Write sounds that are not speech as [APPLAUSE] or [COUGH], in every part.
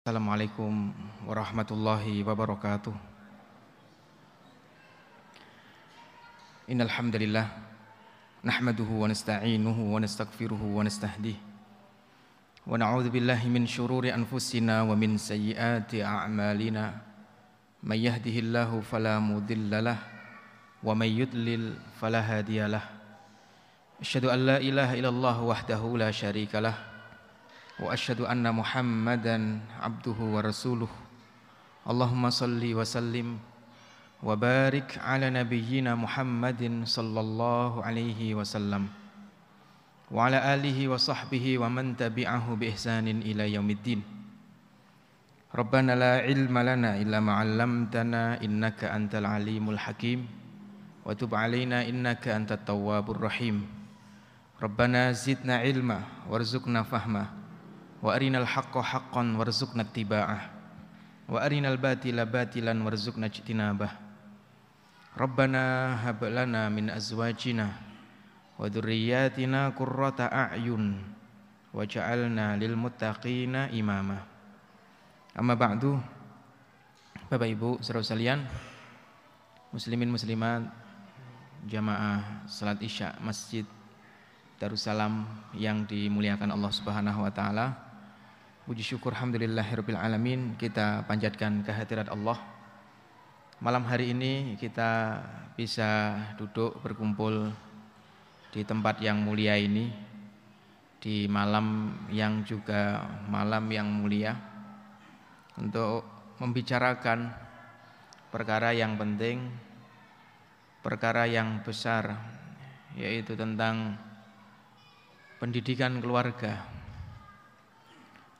Assalamualaikum warahmatullahi wabarakatuh. Innal hamdalillah nahmaduhu wa nasta'inuhu wa nastaghfiruhu wa nastahdih. Wa na'udzu billahi min shururi anfusina wa min sayyiati a'malina. May yahdihillahu fala mudhillalah wa may yudlil fala hadiyalah. Asyhadu an la ilaha illallah wahdahu la syarikalah وأشهد أن محمدا عبده ورسوله. اللهم صل وسلم وبارك على نبينا محمد صلى الله عليه وسلم وعلى آله وصحبه ومن تبعه بإحسان إلى يوم الدين. ربنا لا علم لنا إلا ما علمتنا إنك أنت العليم الحكيم. وتب علينا إنك أنت التواب الرحيم. ربنا زدنا علما وارزقنا فهما. Wa arinal haqqo haqqan warzuqna ittiba'ah. Wa arinal batila batilan warzuqna ijtinabah. Rabbana hab lana min azwajina wa dzurriyyatina qurrata a'yun waj'alna lil muttaqina imama. Amma ba'du Bapak Ibu saudara sekalian muslimin muslimat jamaah salat Isya Masjid Darussalam yang dimuliakan Allah Subhanahu wa taala Puji syukur Alhamdulillahirabbil alamin kita panjatkan kehadirat Allah. Malam hari ini kita bisa duduk berkumpul di tempat yang mulia ini di malam yang juga malam yang mulia untuk membicarakan perkara yang penting, perkara yang besar yaitu tentang pendidikan keluarga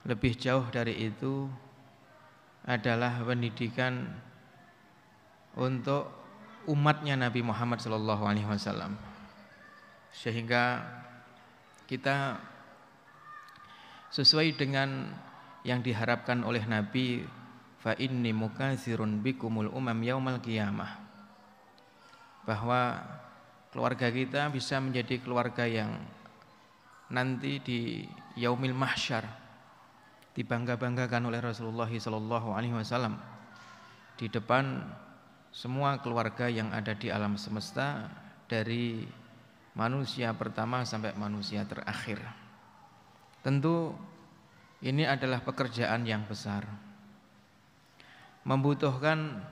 lebih jauh dari itu adalah pendidikan untuk umatnya Nabi Muhammad Shallallahu Alaihi Wasallam. Sehingga kita sesuai dengan yang diharapkan oleh Nabi fa inni mukatsirun bikumul umam yaumal qiyamah bahwa keluarga kita bisa menjadi keluarga yang nanti di yaumil mahsyar dibangga-banggakan oleh Rasulullah Sallallahu Alaihi Wasallam di depan semua keluarga yang ada di alam semesta dari manusia pertama sampai manusia terakhir. Tentu ini adalah pekerjaan yang besar. Membutuhkan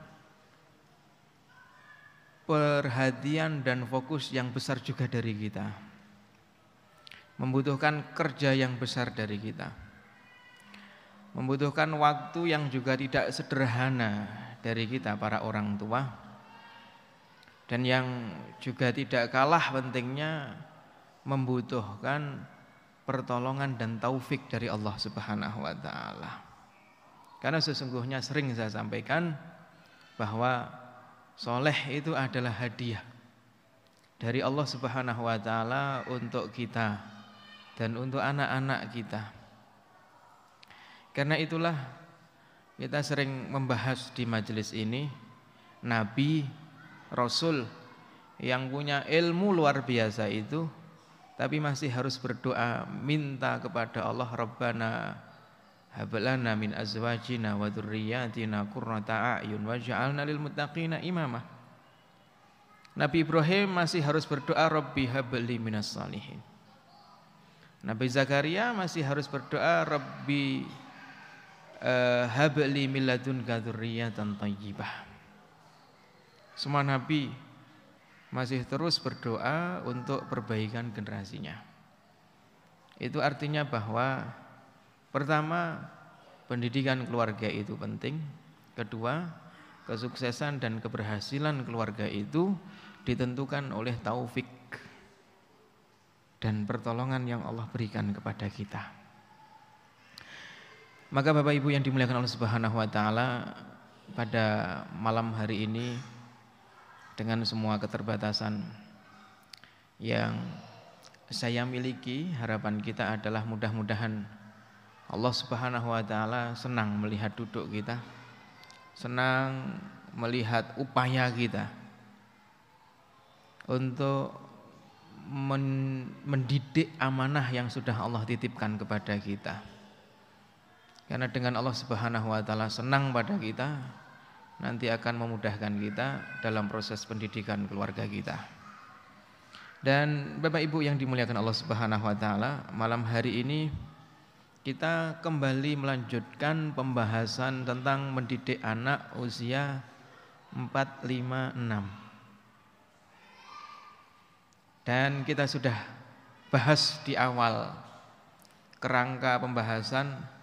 perhatian dan fokus yang besar juga dari kita. Membutuhkan kerja yang besar dari kita membutuhkan waktu yang juga tidak sederhana dari kita para orang tua dan yang juga tidak kalah pentingnya membutuhkan pertolongan dan taufik dari Allah Subhanahu wa taala. Karena sesungguhnya sering saya sampaikan bahwa soleh itu adalah hadiah dari Allah Subhanahu wa taala untuk kita dan untuk anak-anak kita. Karena itulah kita sering membahas di majelis ini Nabi, Rasul yang punya ilmu luar biasa itu tapi masih harus berdoa minta kepada Allah Rabbana hablana min azwajina wa dzurriyyatina qurrata a'yun waj'alna lil muttaqina imamah. Nabi Ibrahim masih harus berdoa Rabbi habli minas salihin. Nabi Zakaria masih harus berdoa Rabbi habli min ladunka dzurriyyatan thayyibah. Semua nabi masih terus berdoa untuk perbaikan generasinya. Itu artinya bahwa pertama pendidikan keluarga itu penting, kedua kesuksesan dan keberhasilan keluarga itu ditentukan oleh taufik dan pertolongan yang Allah berikan kepada kita. Maka Bapak Ibu yang dimuliakan Allah Subhanahu wa taala pada malam hari ini dengan semua keterbatasan yang saya miliki, harapan kita adalah mudah-mudahan Allah Subhanahu wa taala senang melihat duduk kita. Senang melihat upaya kita untuk mendidik amanah yang sudah Allah titipkan kepada kita Karena dengan Allah Subhanahu wa taala senang pada kita, nanti akan memudahkan kita dalam proses pendidikan keluarga kita. Dan Bapak Ibu yang dimuliakan Allah Subhanahu wa taala, malam hari ini kita kembali melanjutkan pembahasan tentang mendidik anak usia 4, 5, 6. Dan kita sudah bahas di awal kerangka pembahasan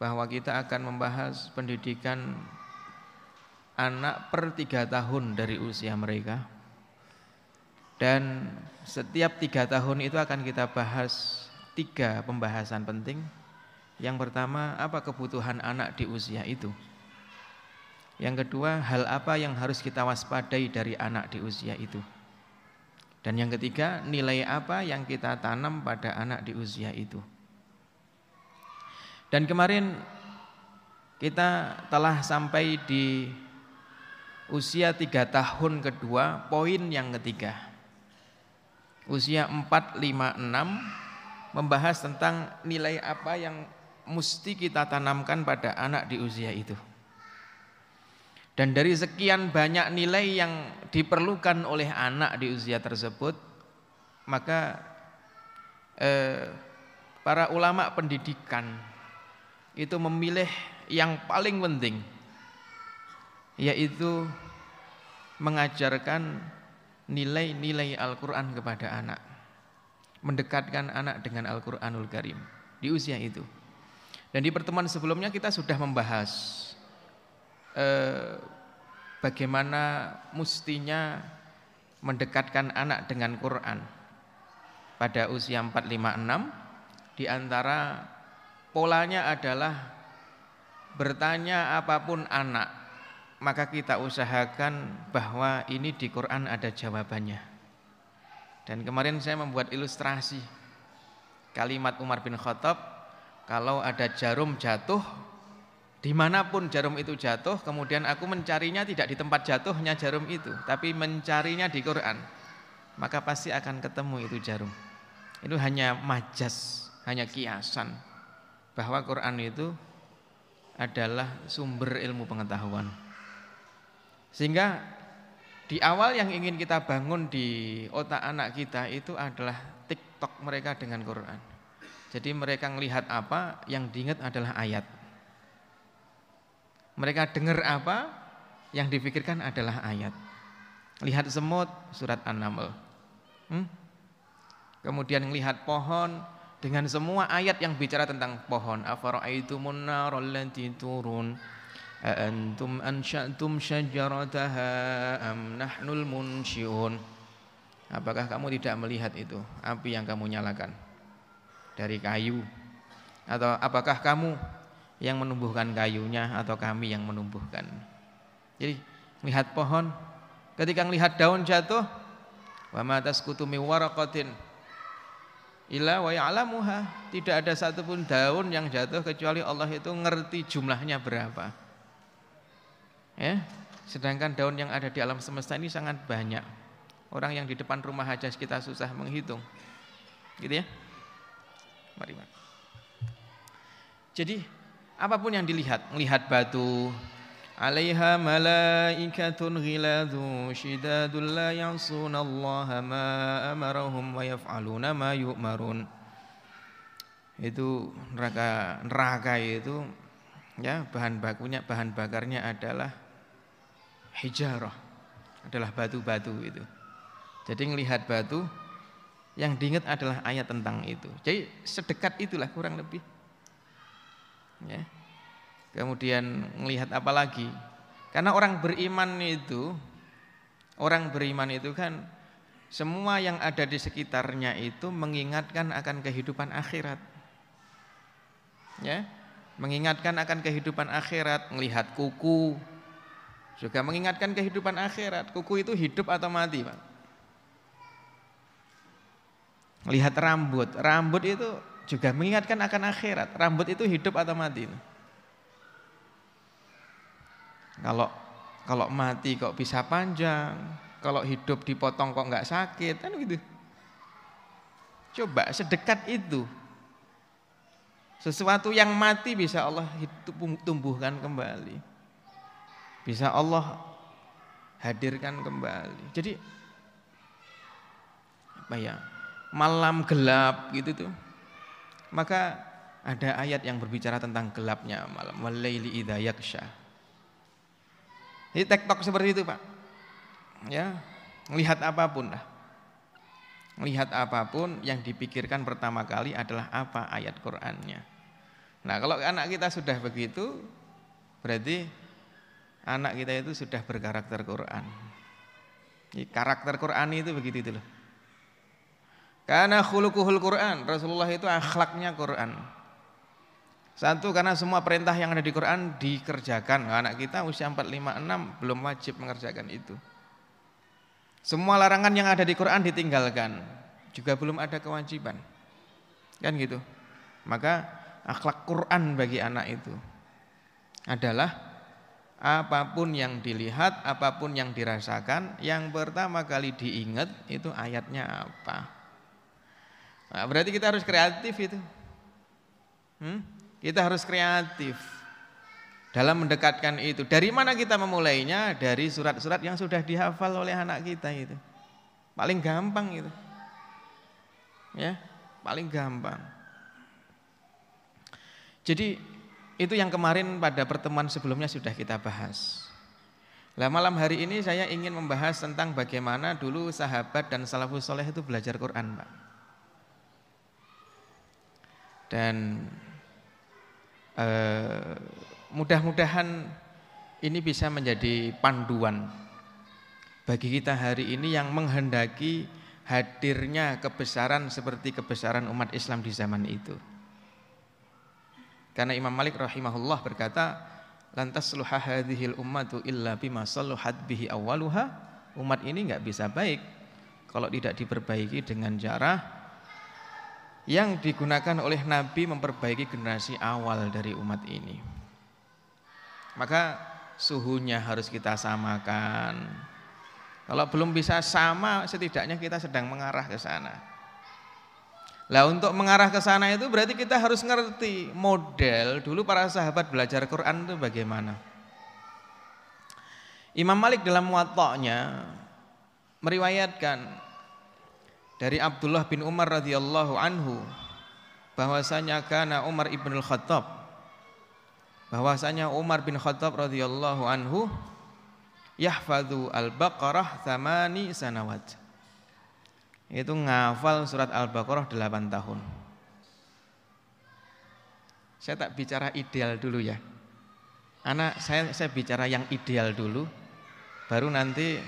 bahwa kita akan membahas pendidikan anak per tiga tahun dari usia mereka. Dan setiap tiga tahun itu akan kita bahas tiga pembahasan penting. Yang pertama, apa kebutuhan anak di usia itu? Yang kedua, hal apa yang harus kita waspadai dari anak di usia itu? Dan yang ketiga, nilai apa yang kita tanam pada anak di usia itu? Dan kemarin kita telah sampai di usia tiga tahun kedua, poin yang ketiga. Usia 4, 5, 6 membahas tentang nilai apa yang mesti kita tanamkan pada anak di usia itu. Dan dari sekian banyak nilai yang diperlukan oleh anak di usia tersebut, maka eh, para ulama pendidikan itu memilih yang paling penting, yaitu mengajarkan nilai-nilai Al-Quran kepada anak mendekatkan anak dengan Al-Quranul Karim di usia itu. Dan di pertemuan sebelumnya kita sudah membahas eh, bagaimana mustinya mendekatkan anak dengan Quran pada usia 4, 5, 6 di antara polanya adalah bertanya apa pun anak maka kita usahakan bahwa ini di Quran ada jawabannya dan kemarin saya membuat ilustrasi kalimat Umar bin Khattab, kalau ada jarum jatuh, di mana pun jarum itu jatuh, kemudian aku mencarinya tidak di tempat jatuhnya jarum itu, tapi mencarinya di Quran, maka pasti akan ketemu itu jarum. Itu hanya majas, hanya kiasan bahwa Quran itu adalah sumber ilmu pengetahuan. Sehingga di awal yang ingin kita bangun di otak anak kita itu adalah TikTok mereka dengan Quran. Jadi mereka melihat apa yang diingat adalah ayat. Mereka dengar apa yang dipikirkan adalah ayat. Lihat semut surat An-Naml. Hmm? Kemudian melihat pohon dengan semua ayat yang bicara tentang pohon afara'aitumun turun? Antum ansha'tum syajarataha am nahnul apakah kamu tidak melihat itu api yang kamu nyalakan? Dari kayu? Atau apakah kamu yang menumbuhkan kayunya atau kami yang menumbuhkan? Jadi melihat pohon ketika melihat daun jatuh wa ma tasqutu illa wa ya'lamuha tidak ada satupun daun yang jatuh kecuali Allah itu ngerti jumlahnya berapa Ya, sedangkan daun yang ada di alam semesta ini sangat banyak. Orang yang di depan rumah aja kita susah menghitung. Gitu ya. Mari, mari. Jadi apa pun yang dilihat, melihat batu, alaiha malaikatun ghiladu shidadul la ya'sunallaha ma amarahum wa yaf'aluna ma yu'marun. Itu neraka neraka itu ya bahan bakunya bahan bakarnya adalah hijarah adalah batu-batu itu. Jadi melihat batu yang diingat adalah ayat tentang itu. Jadi sedekat itulah kurang lebih. Ya. Kemudian melihat apa lagi? Karena orang beriman itu orang beriman itu kan semua yang ada di sekitarnya itu mengingatkan akan kehidupan akhirat. Ya, mengingatkan akan kehidupan akhirat, melihat kuku, juga mengingatkan kehidupan akhirat. Kuku itu hidup atau mati, Pak? Lihat rambut. Rambut itu juga mengingatkan akan akhirat. Rambut itu hidup atau mati? Kalau kalau mati kok bisa panjang, kalau hidup dipotong kok nggak sakit, kan gitu. Coba sedekat itu. Sesuatu yang mati bisa Allah tumbuhkan kembali. Bisa Allah hadirkan kembali. Jadi apa ya? Malam gelap gitu tuh. Maka ada ayat yang berbicara tentang gelapnya malam. Walaili idza yaksha. Jadi tektok seperti itu, Pak. Ya, melihat apa pun lah. Melihat apa pun yang dipikirkan pertama kali adalah apa ayat Qur'annya. Nah, kalau anak kita sudah begitu, berarti anak kita itu sudah berkarakter Quran. Jadi karakter Quran itu begitu itu loh. Karena khuluquhul Quran, Rasulullah itu akhlaknya Quran. Satu karena semua perintah yang ada di Quran dikerjakan. Anak kita usia 4, 5, 6 belum wajib mengerjakan itu. Semua larangan yang ada di Quran ditinggalkan. Juga belum ada kewajiban. Kan gitu. Maka akhlak Quran bagi anak itu adalah apa pun yang dilihat, apa pun yang dirasakan, yang pertama kali diingat itu ayatnya apa. Nah, berarti kita harus kreatif itu. Hmm? Kita harus kreatif dalam mendekatkan itu. Dari mana kita memulainya? Dari surat-surat yang sudah dihafal oleh anak kita itu. Paling gampang itu. Ya, paling gampang. Jadi itu yang kemarin pada pertemuan sebelumnya sudah kita bahas. Nah malam hari ini saya ingin membahas tentang bagaimana dulu sahabat dan salafus soleh itu belajar Quran Pak. Dan eh, mudah-mudahan ini bisa menjadi panduan bagi kita hari ini yang menghendaki hadirnya kebesaran seperti kebesaran umat Islam di zaman itu. Karena Imam Malik rahimahullah berkata, lantas luha hadhil ummatu illa bima salluhat bihi awaluha. Umat ini nggak bisa baik kalau tidak diperbaiki dengan cara yang digunakan oleh Nabi memperbaiki generasi awal dari umat ini. Maka suhunya harus kita samakan. Kalau belum bisa sama, setidaknya kita sedang mengarah ke sana. Lah untuk mengarah ke sana itu berarti kita harus ngerti model dulu para sahabat belajar Quran itu bagaimana. Imam Malik dalam muwatta'nya meriwayatkan dari Abdullah bin Umar radhiyallahu anhu bahwasanya karena Umar ibn al-Khattab bahwasanya Umar bin Khattab radhiyallahu anhu yahfadhu al-Baqarah thamani sanawat itu ngafal surat Al-Baqarah 8 tahun. Saya tak bicara ideal dulu ya. Anak saya saya bicara yang ideal dulu. Baru nanti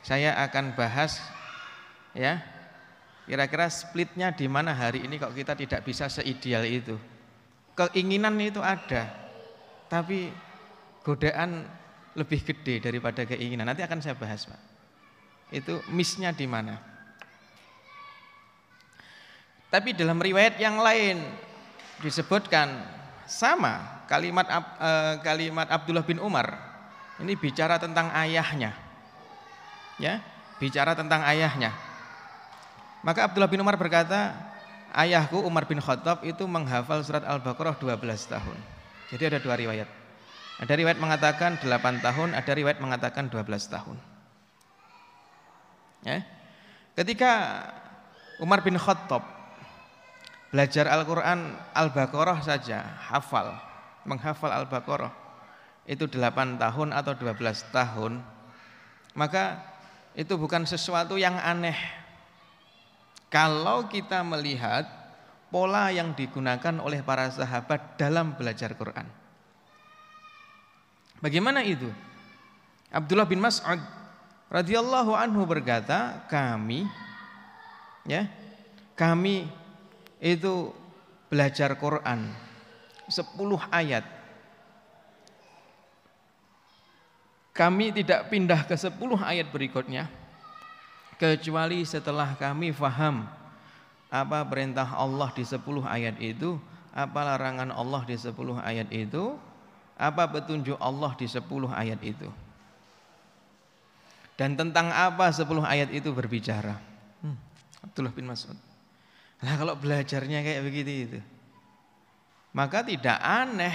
saya akan bahas ya. Kira-kira splitnya di mana hari ini kok kita tidak bisa seideal itu. Keinginan itu ada. Tapi godaan lebih gede daripada keinginan. Nanti akan saya bahas, Pak. Itu missnya di mana? Tapi dalam riwayat yang lain disebutkan sama kalimat uh, kalimat Abdullah bin Umar. Ini bicara tentang ayahnya. Ya, bicara tentang ayahnya. Maka Abdullah bin Umar berkata, ayahku Umar bin Khattab itu menghafal surat Al-Baqarah 12 tahun. Jadi ada dua riwayat. Ada riwayat mengatakan 8 tahun, ada riwayat mengatakan 12 tahun. Ya. Ketika Umar bin Khattab Belajar Al-Quran Al-Baqarah saja, hafal, menghafal Al-Baqarah itu 8 tahun atau 12 tahun, maka itu bukan sesuatu yang aneh. Kalau kita melihat pola yang digunakan oleh para sahabat dalam belajar Quran. Bagaimana itu? Abdullah bin Mas'ud radhiyallahu anhu berkata, kami ya, kami itu belajar Quran 10 ayat. Kami tidak pindah ke 10 ayat berikutnya kecuali setelah kami faham apa perintah Allah di 10 ayat itu, apa larangan Allah di 10 ayat itu, apa petunjuk Allah di 10 ayat itu. Dan tentang apa 10 ayat itu berbicara. Hmm, Abdullah bin Mas'ud. Nah kalau belajarnya kayak begitu itu. Maka tidak aneh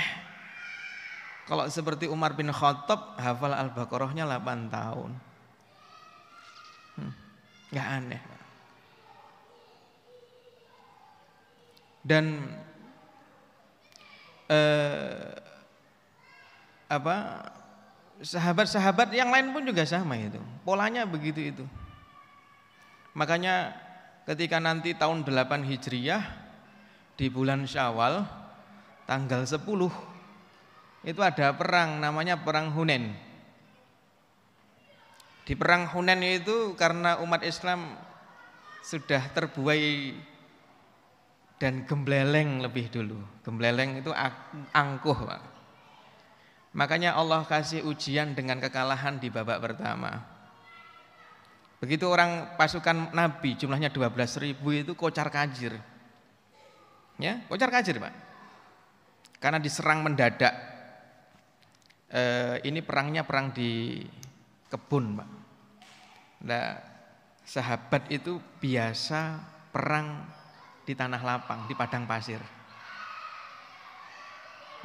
kalau seperti Umar bin Khattab hafal Al-Baqarahnya 8 tahun. Hmm, gak aneh. Dan eh, apa sahabat-sahabat yang lain pun juga sama itu. Polanya begitu itu. Makanya ketika nanti tahun 8 Hijriyah di bulan Syawal tanggal 10 itu ada perang namanya perang Hunen. Di perang Hunen itu karena umat Islam sudah terbuai dan gembleleng lebih dulu. Gembleleng itu angkuh, Pak. Makanya Allah kasih ujian dengan kekalahan di babak pertama. Begitu orang pasukan Nabi jumlahnya 12 ribu itu kocar kajir. Ya, kocar kajir Pak. Karena diserang mendadak. E, ini perangnya perang di kebun Pak. Nah, sahabat itu biasa perang di tanah lapang, di padang pasir.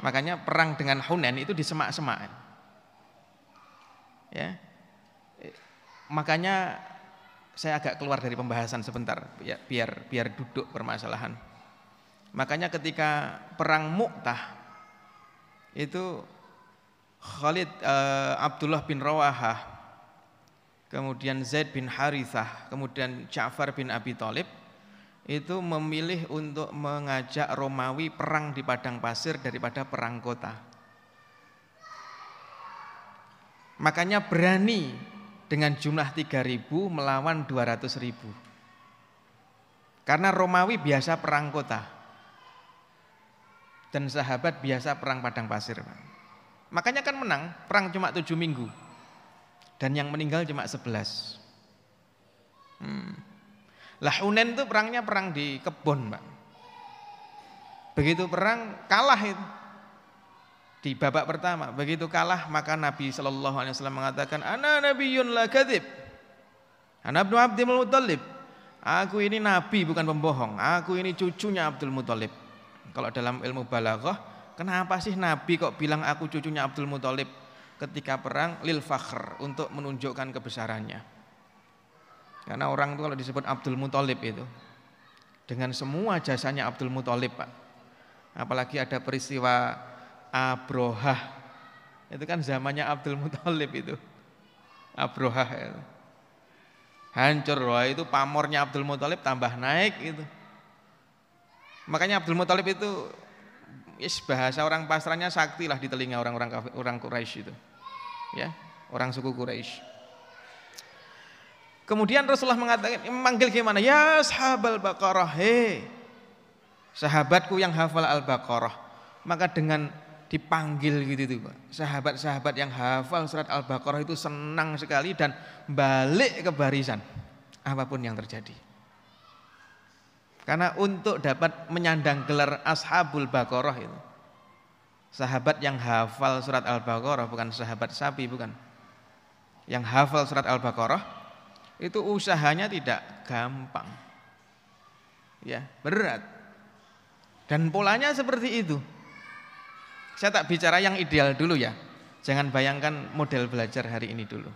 Makanya perang dengan Hunain itu di semak-semak. Ya. Makanya saya agak keluar dari pembahasan sebentar ya, biar biar duduk permasalahan. Makanya ketika perang Mu'tah itu Khalid uh, Abdullah bin Rawahah kemudian Zaid bin Harithah, kemudian Ja'far bin Abi Thalib itu memilih untuk mengajak Romawi perang di padang pasir daripada perang kota. Makanya berani dengan jumlah 3000 melawan 200.000. Karena Romawi biasa perang kota. Dan sahabat biasa perang padang pasir. Makanya kan menang, perang cuma 7 minggu. Dan yang meninggal cuma 11. Hmm. Lah Hunen itu perangnya perang di kebun, Mbak. Begitu perang kalah itu. Di babak pertama, begitu kalah maka Nabi Shallallahu alaihi wasallam mengatakan, "Ana nabiyyun la kadzib." Ana Abdul Abdul Muthalib. Aku ini nabi bukan pembohong. Aku ini cucunya Abdul Muthalib. Kalau dalam ilmu balaghah, kenapa sih nabi kok bilang aku cucunya Abdul Muthalib ketika perang lil fakhr untuk menunjukkan kebesarannya. Karena orang itu kalau disebut Abdul Muthalib itu dengan semua jasanya Abdul Muthalib Pak. Apalagi ada peristiwa Abrohah. Itu kan zamannya Abdul Muthalib itu. Abrohah itu. Hancur wah itu pamornya Abdul Muthalib tambah naik itu. Makanya Abdul Muthalib itu yes, bahasa orang pasrahnya sakti lah di telinga orang-orang orang Quraisy itu. Ya, orang suku Quraisy. Kemudian Rasulullah mengatakan, memanggil gimana? Ya sahabat Al-Baqarah, hei sahabatku yang hafal Al-Baqarah. Maka dengan dipanggil gitu itu Sahabat-sahabat yang hafal surat Al-Baqarah itu senang sekali dan balik ke barisan apa pun yang terjadi. Karena untuk dapat menyandang gelar Ashabul Baqarah itu sahabat yang hafal surat Al-Baqarah bukan sahabat sapi bukan. Yang hafal surat Al-Baqarah itu usahanya tidak gampang. Ya, berat. Dan polanya seperti itu. Saya tak bicara yang ideal dulu ya. Jangan bayangkan model belajar hari ini dulu.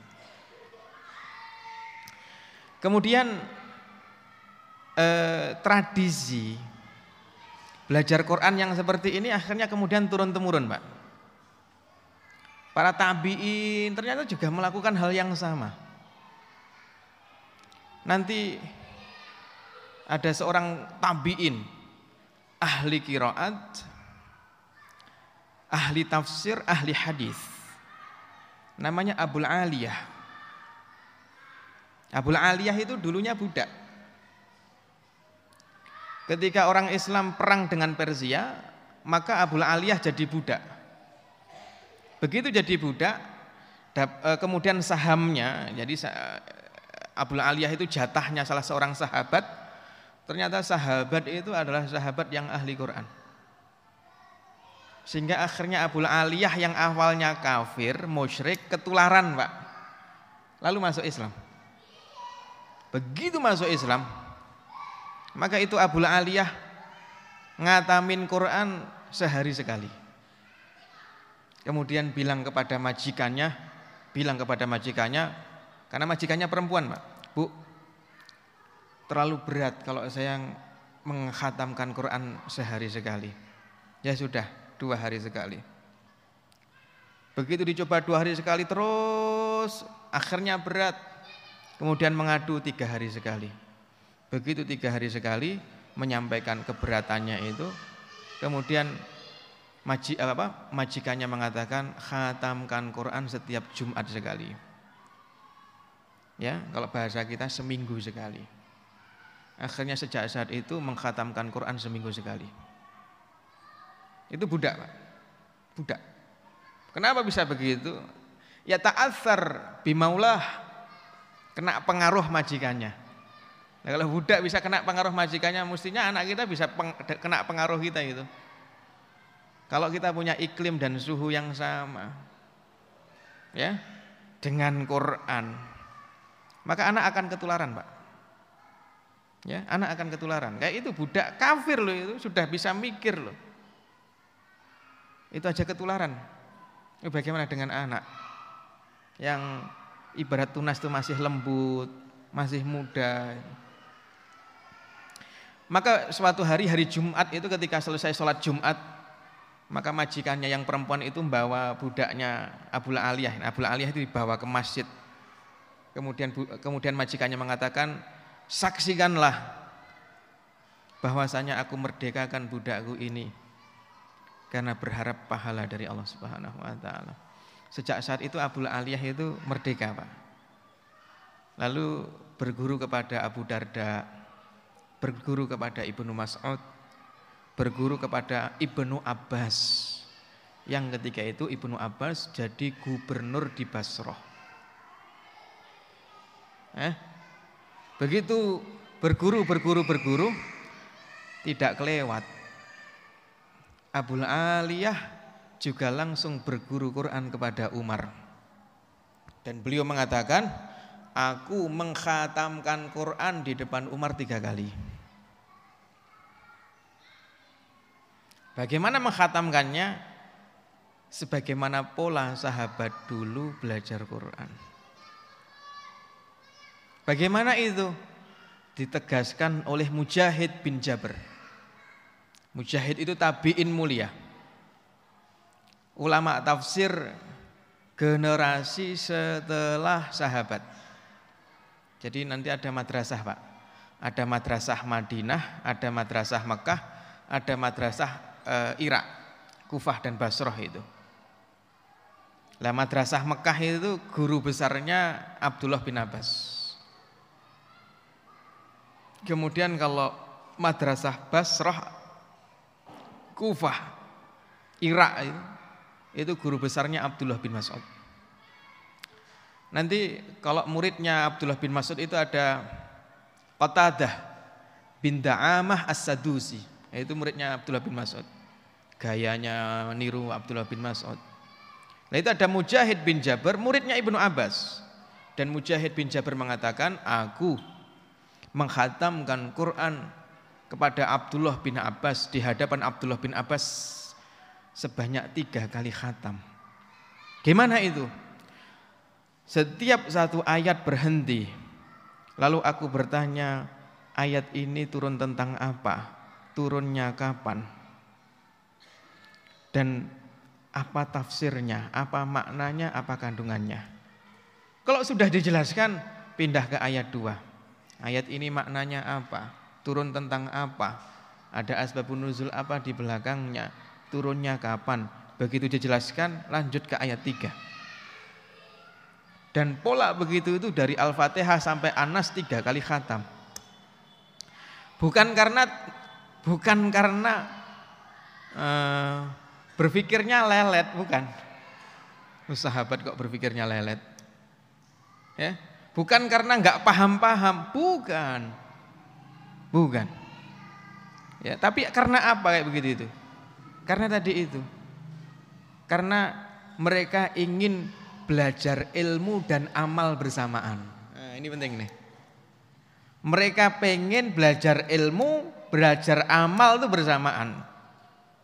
Kemudian eh, tradisi belajar Quran yang seperti ini akhirnya kemudian turun temurun, Pak. Para tabiin ternyata juga melakukan hal yang sama. Nanti ada seorang tabiin ahli kiraat ahli tafsir ahli hadis. Namanya Abul Aliyah. Abul Aliyah itu dulunya budak ketika orang Islam perang dengan Persia maka Abul Aliyah jadi budak begitu jadi budak eh, kemudian sahamnya jadi Abul Aliyah itu jatahnya salah seorang sahabat. Ternyata sahabat itu adalah sahabat yang ahli Quran. Sehingga akhirnya Abul Aliyah yang awalnya kafir, musyrik, ketularan Pak. Lalu masuk Islam. Begitu masuk Islam, maka itu Abul Aliyah ngatamin Quran sehari sekali. Kemudian bilang kepada majikannya, bilang kepada majikannya, karena majikannya perempuan, Pak. Bu, terlalu berat kalau saya menghatamkan Quran sehari sekali. Ya sudah, dua hari sekali. Begitu dicoba dua hari sekali terus, akhirnya berat. Kemudian mengadu tiga hari sekali. Begitu tiga hari sekali, menyampaikan keberatannya itu, kemudian maji, apa, majikannya mengatakan khatamkan Quran setiap Jumat sekali. Ya, kalau bahasa kita seminggu sekali. Akhirnya sejak saat itu mengkhatamkan Quran seminggu sekali. Itu budak, Pak. Budak. Kenapa bisa begitu? Ya ta'athar bimaulah kena pengaruh majikannya. Nah, kalau budak bisa kena pengaruh majikannya, mestinya anak kita bisa peng, kena pengaruh kita itu. Kalau kita punya iklim dan suhu yang sama, ya, dengan Quran, maka anak akan ketularan, Pak. Ya, anak akan ketularan. Kayak itu budak kafir loh itu sudah bisa mikir loh. Itu aja ketularan. Bagaimana dengan anak yang ibarat tunas itu masih lembut, masih muda. Maka suatu hari hari Jumat itu ketika selesai sholat Jumat, maka majikannya yang perempuan itu membawa budaknya Abul Aliyah. Abul Aliyah itu dibawa ke masjid. Kemudian kemudian majikannya mengatakan, saksikanlah bahwasanya aku merdekakan budakku ini karena berharap pahala dari Allah Subhanahu wa taala. Sejak saat itu Abu Aliyah itu merdeka, Pak. Lalu berguru kepada Abu Darda, berguru kepada Ibnu Mas'ud, berguru kepada Ibnu Abbas. Yang ketika itu Ibnu Abbas jadi gubernur di Basrah. Eh? Begitu berguru, berguru, berguru, tidak kelewat Abul Aliyah juga langsung berguru Quran kepada Umar. Dan beliau mengatakan, aku mengkhatamkan Quran di depan Umar tiga kali. Bagaimana mengkhatamkannya? Sebagaimana pola sahabat dulu belajar Quran. Bagaimana itu? Ditegaskan oleh Mujahid bin Jabir. Mujahid itu tabiin mulia. Ulama tafsir generasi setelah sahabat. Jadi nanti ada madrasah Pak. Ada madrasah Madinah, ada madrasah Mekah, ada madrasah e, Irak, Kufah dan Basrah itu. Lah madrasah Mekah itu guru besarnya Abdullah bin Abbas. Kemudian kalau madrasah Basrah Kufah, Irak itu, itu guru besarnya Abdullah bin Mas'ud. Nanti kalau muridnya Abdullah bin Mas'ud itu ada Qatadah bin Da'amah As-Sadusi. Itu muridnya Abdullah bin Mas'ud. Gayanya niru Abdullah bin Mas'ud. Nah itu ada Mujahid bin Jabir, muridnya Ibnu Abbas. Dan Mujahid bin Jabir mengatakan, aku menghatamkan Quran kepada Abdullah bin Abbas di hadapan Abdullah bin Abbas sebanyak tiga kali khatam. Gimana itu? Setiap satu ayat berhenti, lalu aku bertanya, ayat ini turun tentang apa? Turunnya kapan? Dan apa tafsirnya, apa maknanya, apa kandungannya? Kalau sudah dijelaskan, pindah ke ayat 2. Ayat ini maknanya apa? turun tentang apa, ada asbabun nuzul apa di belakangnya, turunnya kapan. Begitu dijelaskan, lanjut ke ayat 3. Dan pola begitu itu dari Al-Fatihah sampai Anas tiga kali khatam. Bukan karena bukan karena uh, berpikirnya lelet, bukan. Sahabat kok berpikirnya lelet. Ya, bukan karena nggak paham-paham, bukan. Bukan. Ya, tapi karena apa kayak begitu itu? Karena tadi itu. Karena mereka ingin belajar ilmu dan amal bersamaan. Nah, ini penting nih. Mereka pengen belajar ilmu, belajar amal itu bersamaan.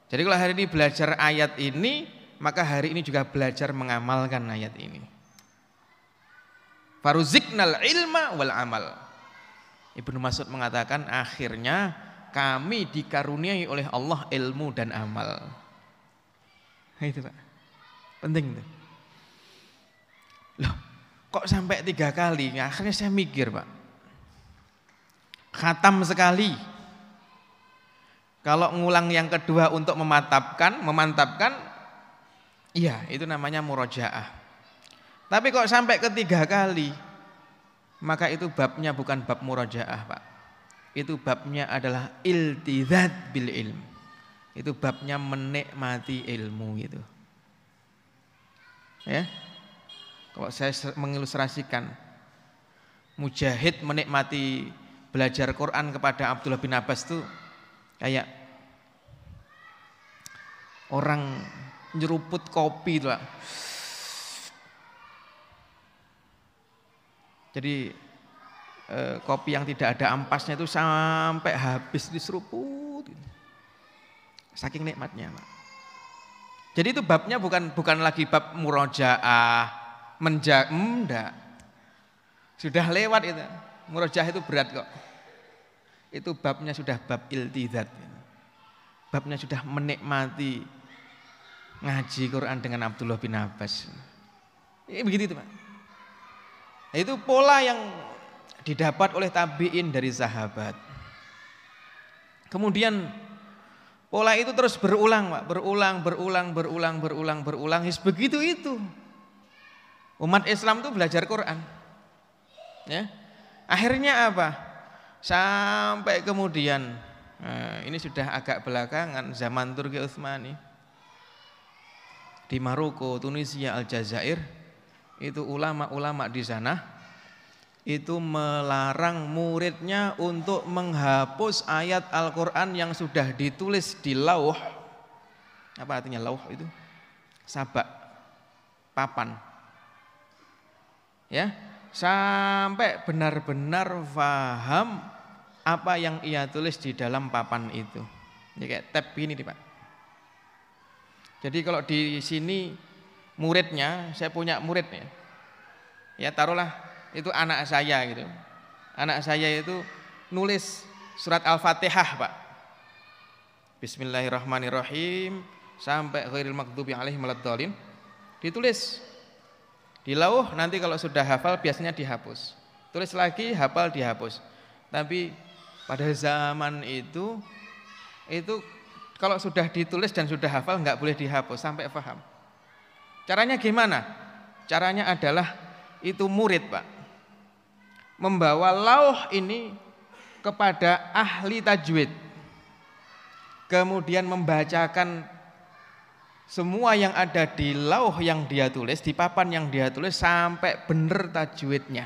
Jadi kalau hari ini belajar ayat ini, maka hari ini juga belajar mengamalkan ayat ini. Faruziknal ilma wal amal. Ibnu Mas'ud mengatakan akhirnya kami dikaruniai oleh Allah ilmu dan amal. Nah, itu Pak. Penting itu. Loh, kok sampai tiga kali? Akhirnya saya mikir Pak. Khatam sekali kalau ngulang yang kedua untuk mematapkan, memantapkan, iya itu namanya murojaah. Tapi kok sampai ketiga kali, maka itu babnya bukan bab murojaah pak. Itu babnya adalah iltizat bil ilm. Itu babnya menikmati ilmu gitu. Ya, kalau saya mengilustrasikan, Mujahid menikmati belajar Quran kepada Abdullah bin Abbas itu kayak orang nyeruput kopi itu. Jadi eh, kopi yang tidak ada ampasnya itu sampai habis diseruput. Saking nikmatnya. Jadi itu babnya bukan bukan lagi bab murojaah, menja, enggak. Sudah lewat itu. Murojaah itu berat kok itu babnya sudah bab iltidat. Babnya sudah menikmati ngaji Quran dengan Abdullah bin Abbas. Ini begitu itu. Nah, itu pola yang didapat oleh tabiin dari sahabat. Kemudian pola itu terus berulang, Pak, berulang, berulang, berulang, berulang, berulang. Begitu itu. Umat Islam itu belajar Quran. Ya. Akhirnya apa? Sampai kemudian nah, ini sudah agak belakangan zaman Turki Utsmani di Maroko, Tunisia, Aljazair itu ulama-ulama di sana itu melarang muridnya untuk menghapus ayat Al-Qur'an yang sudah ditulis di lauh. Apa artinya lauh itu? Sabak, papan. Ya, sampai benar-benar faham apa yang ia tulis di dalam papan itu. Ini kayak tab ini nih Pak. Jadi kalau di sini muridnya, saya punya murid ya. Ya taruhlah itu anak saya gitu. Anak saya itu nulis surat Al-Fatihah Pak. Bismillahirrahmanirrahim sampai ghairil maghdubi alaihim waladdallin. Ditulis di lauh nanti kalau sudah hafal biasanya dihapus. Tulis lagi hafal dihapus. Tapi pada zaman itu itu kalau sudah ditulis dan sudah hafal nggak boleh dihapus sampai paham. Caranya gimana? Caranya adalah itu murid, Pak. Membawa lauh ini kepada ahli tajwid. Kemudian membacakan semua yang ada di lauh yang dia tulis, di papan yang dia tulis sampai benar tajwidnya.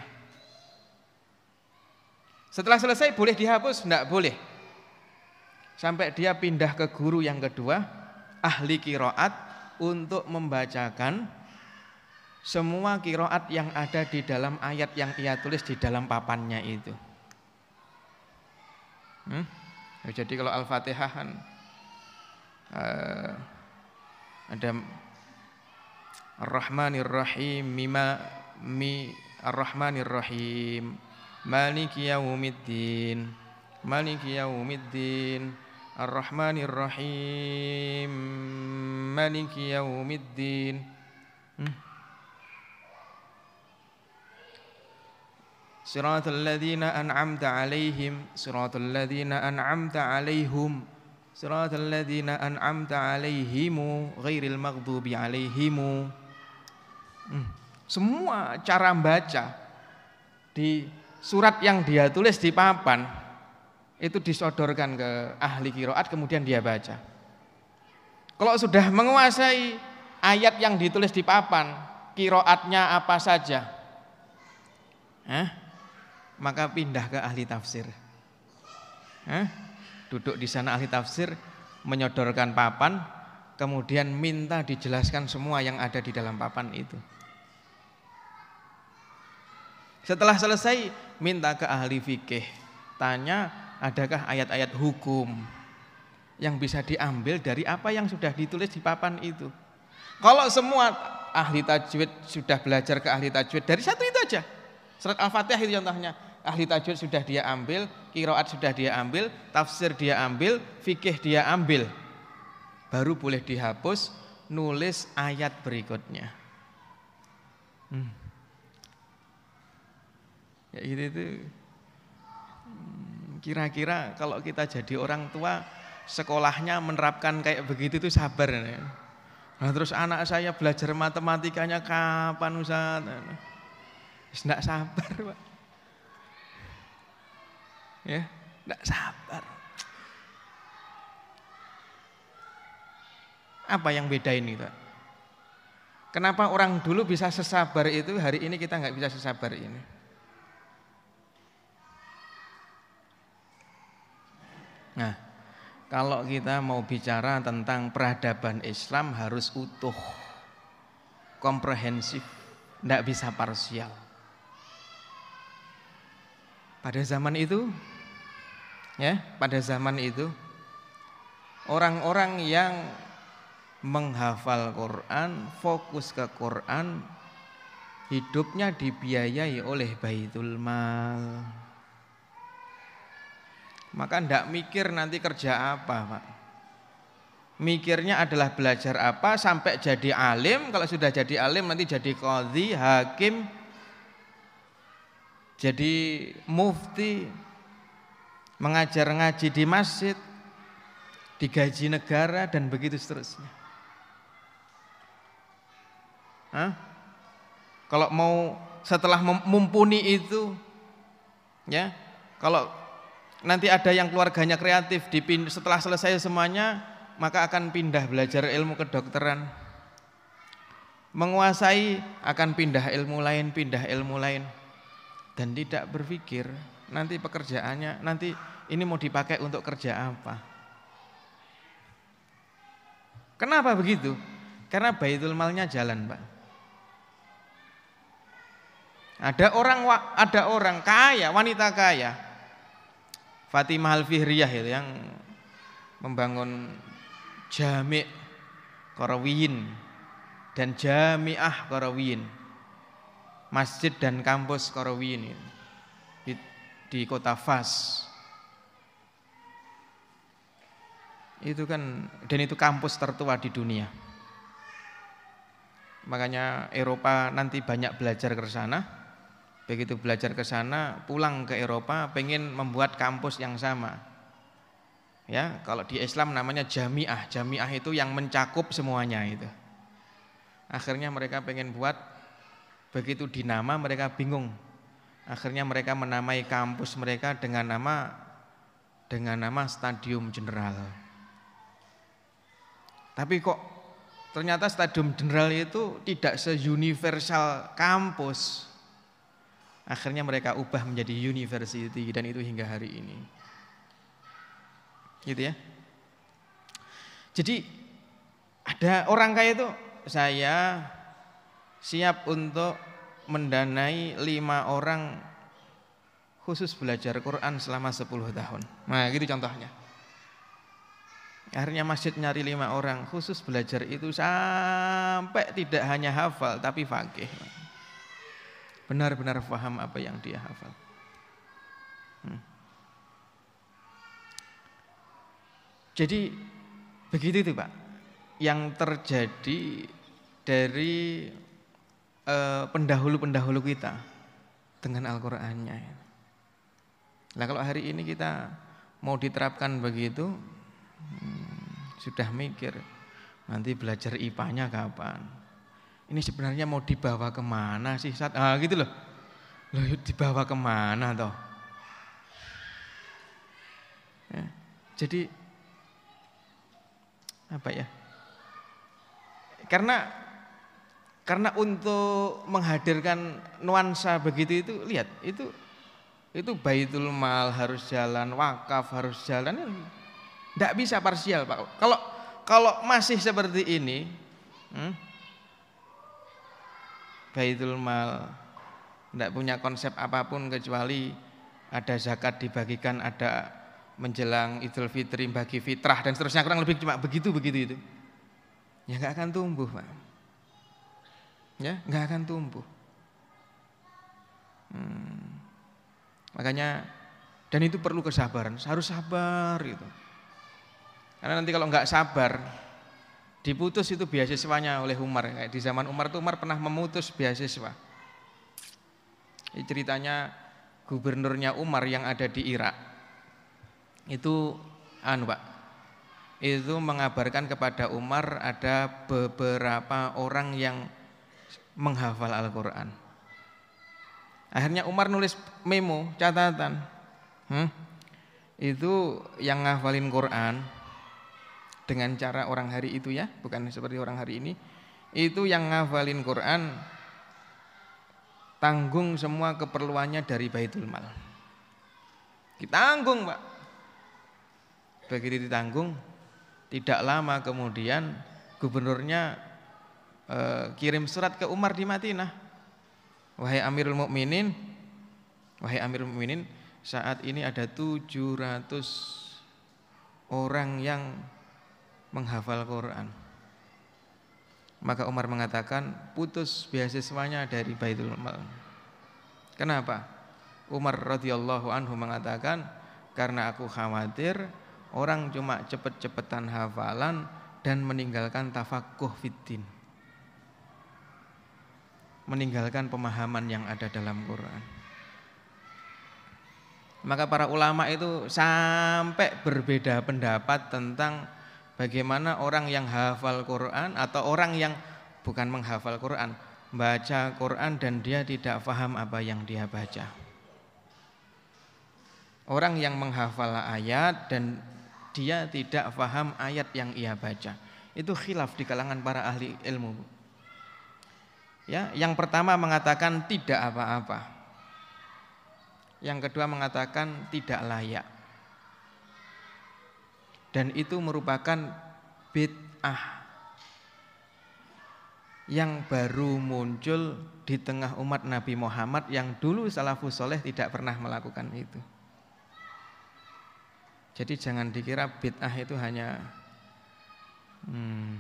Setelah selesai boleh dihapus? Tidak boleh. Sampai dia pindah ke guru yang kedua, ahli kiroat, untuk membacakan semua kiroat yang ada di dalam ayat yang ia tulis di dalam papannya itu. Hmm? Ya, jadi kalau Al-Fatihah kan uh, ada Ar-Rahmanir Rahim, Mima Mi Ar-Rahmanir Rahim. Maliki yaumiddin Maliki yaumiddin Ar-Rahmanir Rahim Maliki yaumiddin hmm. Siratal ladzina an'amta alaihim Siratal ladzina an'amta alaihum Siratal ladzina an'amta alaihimu Ghairil maghdubi alaihimu hmm. Semua cara baca di surat yang dia tulis di papan itu disodorkan ke ahli kiroat kemudian dia baca. Kalau sudah menguasai ayat yang ditulis di papan, kiroatnya apa saja, eh, maka pindah ke ahli tafsir. Eh, duduk di sana ahli tafsir menyodorkan papan, kemudian minta dijelaskan semua yang ada di dalam papan itu. Setelah selesai minta ke ahli fikih, tanya adakah ayat-ayat hukum yang bisa diambil dari apa yang sudah ditulis di papan itu. Kalau semua ahli tajwid sudah belajar ke ahli tajwid dari satu itu aja. Surat Al-Fatihah itu contohnya. Ahli tajwid sudah dia ambil, kiroat sudah dia ambil, tafsir dia ambil, fikih dia ambil. Baru boleh dihapus, nulis ayat berikutnya. Hmm. Ya itu itu. Hmm, kira-kira kalau kita jadi orang tua, sekolahnya menerapkan kayak begitu itu sabar. Ya. Nah, terus anak saya belajar matematikanya kapan Ustaz? Tidak sabar, Pak. Ya, tidak sabar. Apa yang beda ini, Pak? Kenapa orang dulu bisa sesabar itu, hari ini kita nggak bisa sesabar ini? Nah, kalau kita mau bicara tentang peradaban Islam harus utuh, komprehensif, tidak bisa parsial. Pada zaman itu, ya, pada zaman itu orang-orang yang menghafal Quran, fokus ke Quran, hidupnya dibiayai oleh Baitul Mal. Maka ndak mikir nanti kerja apa, Pak. Mikirnya adalah belajar apa sampai jadi alim, kalau sudah jadi alim nanti jadi qadhi, hakim, jadi mufti, mengajar ngaji di masjid, digaji negara dan begitu seterusnya. Hah? Kalau mau setelah mumpuni itu ya, kalau nanti ada yang keluarganya kreatif setelah selesai semuanya maka akan pindah belajar ilmu kedokteran. Menguasai akan pindah ilmu lain, pindah ilmu lain dan tidak berpikir nanti pekerjaannya nanti ini mau dipakai untuk kerja apa. Kenapa begitu? Karena baitul malnya jalan, Pak. Ada orang ada orang kaya, wanita kaya. Fatimah Al-Fihriyah itu yang membangun Jami' Karawiyin dan Jami'ah Karawiyin. Masjid dan kampus Karawiyin di, di kota Fas. Itu kan dan itu kampus tertua di dunia. Makanya Eropa nanti banyak belajar ke sana Begitu belajar ke sana, pulang ke Eropa, pengen membuat kampus yang sama. Ya, kalau di Islam namanya jamiah. Jamiah itu yang mencakup semuanya itu. Akhirnya mereka pengen buat begitu dinama mereka bingung. Akhirnya mereka menamai kampus mereka dengan nama dengan nama Stadium General. Tapi kok ternyata Stadium General itu tidak se-universal kampus. Akhirnya mereka ubah menjadi university dan itu hingga hari ini. Gitu ya. Jadi ada orang kaya itu saya siap untuk mendanai lima orang khusus belajar Quran selama 10 tahun. Nah gitu contohnya. Akhirnya masjid nyari lima orang khusus belajar itu sampai tidak hanya hafal tapi fakih benar-benar paham apa yang dia hafal. Hmm. Jadi begitu itu Pak, yang terjadi dari pendahulu-pendahulu kita dengan Al-Qur'annya. Nah kalau hari ini kita mau diterapkan begitu, hmm, sudah mikir nanti belajar IPA-nya kapan, ini sebenarnya mau dibawa ke mana sih saat ah gitu loh. Loh dibawa ke mana toh? Ya, jadi apa ya? Karena karena untuk menghadirkan nuansa begitu itu lihat itu itu baitul mal harus jalan wakaf harus jalan tidak bisa parsial pak. Kalau kalau masih seperti ini hmm, Baitul Mal tidak punya konsep apa pun kecuali ada zakat dibagikan, ada menjelang Idul Fitri bagi fitrah dan seterusnya kurang lebih cuma begitu begitu itu. Ya nggak akan tumbuh pak ya. Nggak akan tumbuh. Hmm. makanya dan itu perlu kesabaran. Harus sabar itu karena nanti kalau nggak sabar diputus itu beasiswanya oleh Umar. Kayak di zaman Umar itu Umar pernah memutus beasiswa. Ini ceritanya gubernurnya Umar yang ada di Irak. Itu anu Pak. Itu mengabarkan kepada Umar ada beberapa orang yang menghafal Al-Qur'an. Akhirnya Umar nulis memo, catatan. Hmm? Itu yang ngafalin Quran dengan cara orang hari itu ya, bukan seperti orang hari ini. Itu yang ngafalin Quran tanggung semua keperluannya dari Baitul Mal. Ditanggung, Pak. Begitu ditanggung, tidak lama kemudian gubernurnya e, kirim surat ke Umar di Madinah. Wahai Amirul Mukminin, wahai Amirul Mukminin, saat ini ada 700 orang yang menghafal Quran. Maka Umar mengatakan putus beasiswanya dari Baitul Mal. Kenapa? Umar radhiyallahu anhu mengatakan karena aku khawatir orang cuma cepet-cepetan hafalan dan meninggalkan tafakuh fitin. Meninggalkan pemahaman yang ada dalam Quran. Maka para ulama itu sampai berbeda pendapat tentang Bagaimana orang yang hafal Quran atau orang yang bukan menghafal Quran, baca Quran dan dia tidak paham apa yang dia baca. Orang yang menghafal ayat dan dia tidak paham ayat yang ia baca. Itu khilaf di kalangan para ahli ilmu. Ya, yang pertama mengatakan tidak apa-apa. Yang kedua mengatakan tidak layak dan itu merupakan bid'ah yang baru muncul di tengah umat Nabi Muhammad yang dulu salafus soleh tidak pernah melakukan itu. Jadi jangan dikira bid'ah itu hanya hmm,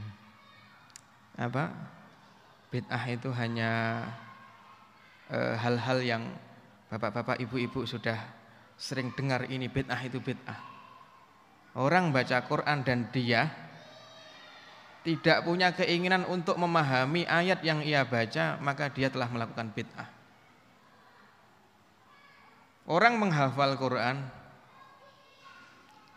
apa? Bid'ah itu hanya eh, hal-hal e, yang bapak-bapak, ibu-ibu sudah sering dengar ini bid'ah itu bid'ah orang baca Quran dan dia tidak punya keinginan untuk memahami ayat yang ia baca, maka dia telah melakukan bid'ah. Orang menghafal Quran,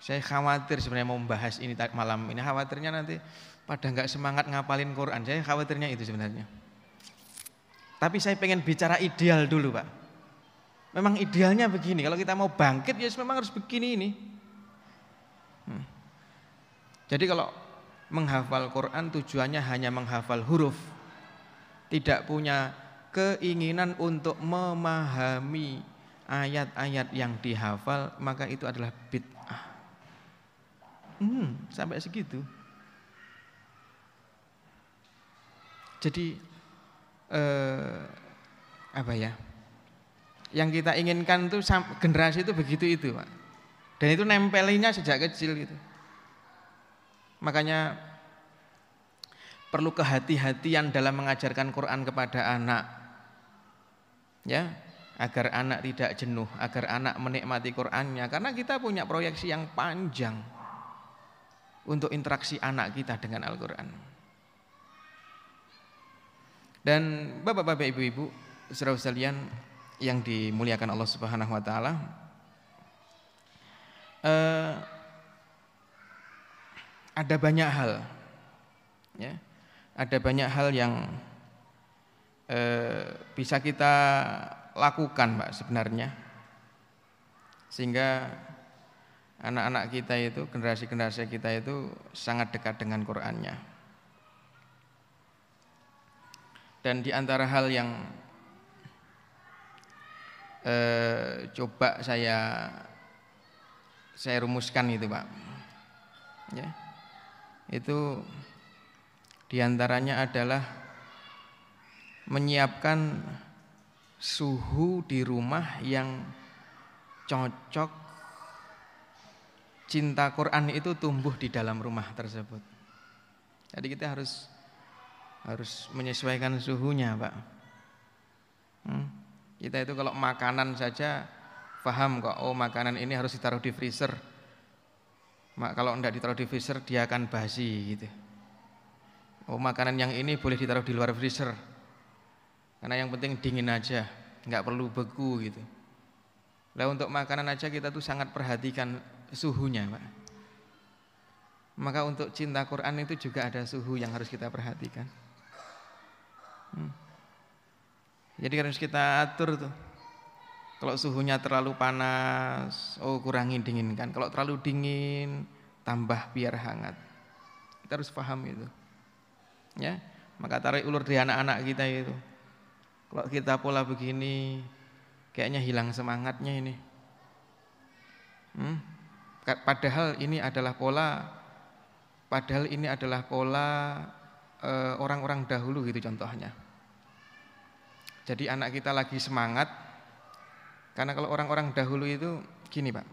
saya khawatir sebenarnya mau membahas ini malam ini, khawatirnya nanti pada nggak semangat ngapalin Quran, saya khawatirnya itu sebenarnya. Tapi saya pengen bicara ideal dulu Pak. Memang idealnya begini, kalau kita mau bangkit ya memang harus begini ini. Hmm. Jadi kalau menghafal Quran tujuannya hanya menghafal huruf, tidak punya keinginan untuk memahami ayat-ayat yang dihafal, maka itu adalah bid'ah. Hmm, sampai segitu. Jadi eh, apa ya? Yang kita inginkan itu generasi itu begitu itu, Pak. Dan itu nempelinya sejak kecil gitu. Makanya perlu kehati-hatian dalam mengajarkan Quran kepada anak. Ya, agar anak tidak jenuh, agar anak menikmati Qurannya karena kita punya proyeksi yang panjang untuk interaksi anak kita dengan Al-Qur'an. Dan Bapak-bapak, Ibu-ibu, saudara sekalian yang dimuliakan Allah Subhanahu wa taala, eh, ada banyak hal, ya, ada banyak hal yang eh, bisa kita lakukan, Pak, sebenarnya, sehingga anak-anak kita itu, generasi-generasi kita itu sangat dekat dengan Qurannya. Dan di antara hal yang eh, coba saya saya rumuskan itu Pak. Ya. Itu di antaranya adalah menyiapkan suhu di rumah yang cocok cinta Quran itu tumbuh di dalam rumah tersebut. Jadi kita harus harus menyesuaikan suhunya, Pak. Hmm? Kita itu kalau makanan saja paham kok, oh makanan ini harus ditaruh di freezer. Kalau enggak ditaruh di freezer dia akan basi gitu. Oh makanan yang ini boleh ditaruh di luar freezer. Karena yang penting dingin aja, nggak perlu beku gitu. Lah untuk makanan aja kita tuh sangat perhatikan suhunya, Pak. Maka untuk cinta Quran itu juga ada suhu yang harus kita perhatikan. Hmm. Jadi harus kita atur tuh. Kalau suhunya terlalu panas, oh kurangi dinginkan. Kalau terlalu dingin, tambah biar hangat. Kita harus paham itu. Ya, maka tarik ulur di anak-anak kita itu. Kalau kita pola begini, kayaknya hilang semangatnya ini. Hmm? Padahal ini adalah pola padahal ini adalah pola orang-orang dahulu gitu contohnya. Jadi anak kita lagi semangat karena kalau orang-orang dahulu itu gini Pak.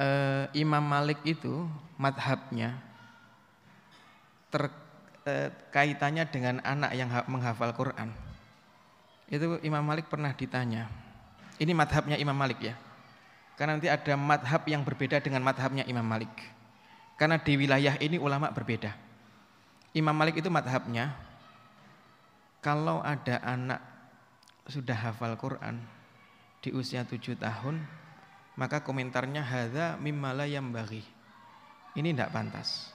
Eh, Imam Malik itu madhabnya terkaitannya eh, dengan anak yang menghafal Quran. Itu Imam Malik pernah ditanya. Ini madhabnya Imam Malik ya. Karena nanti ada madhab yang berbeda dengan madhabnya Imam Malik. Karena di wilayah ini ulama berbeda. Imam Malik itu madhabnya, kalau ada anak sudah hafal Quran di usia tujuh tahun, maka komentarnya hadza mimmala yang bagi. Ini tidak pantas.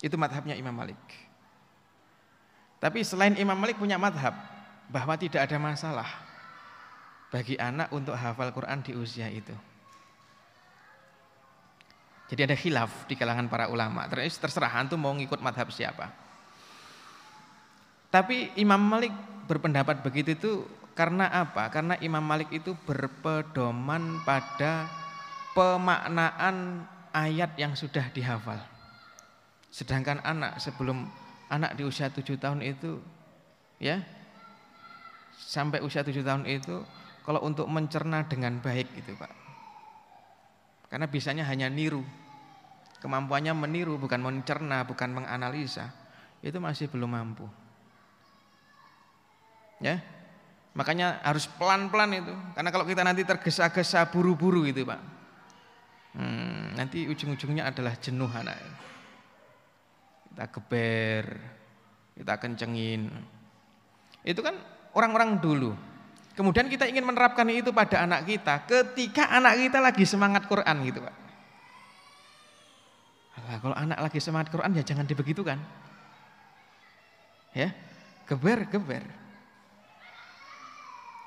Itu madhabnya Imam Malik. Tapi selain Imam Malik punya madhab bahwa tidak ada masalah bagi anak untuk hafal Quran di usia itu. Jadi ada khilaf di kalangan para ulama. Terus terserah antum mau ngikut madhab siapa. Tapi Imam Malik berpendapat begitu itu karena apa? Karena Imam Malik itu berpedoman pada pemaknaan ayat yang sudah dihafal. Sedangkan anak sebelum anak di usia tujuh tahun itu ya sampai usia tujuh tahun itu kalau untuk mencerna dengan baik gitu Pak. Karena bisanya hanya niru. Kemampuannya meniru bukan mencerna, bukan menganalisa. Itu masih belum mampu. Ya. Makanya harus pelan-pelan itu. Karena kalau kita nanti tergesa-gesa buru-buru itu, Pak. Hmm, nanti ujung-ujungnya adalah jenuh anak. Kita geber, kita kencengin. Itu kan orang-orang dulu. Kemudian kita ingin menerapkan itu pada anak kita ketika anak kita lagi semangat Quran gitu Pak. Alah, kalau anak lagi semangat Quran ya jangan dibegitukan. Ya, geber, geber.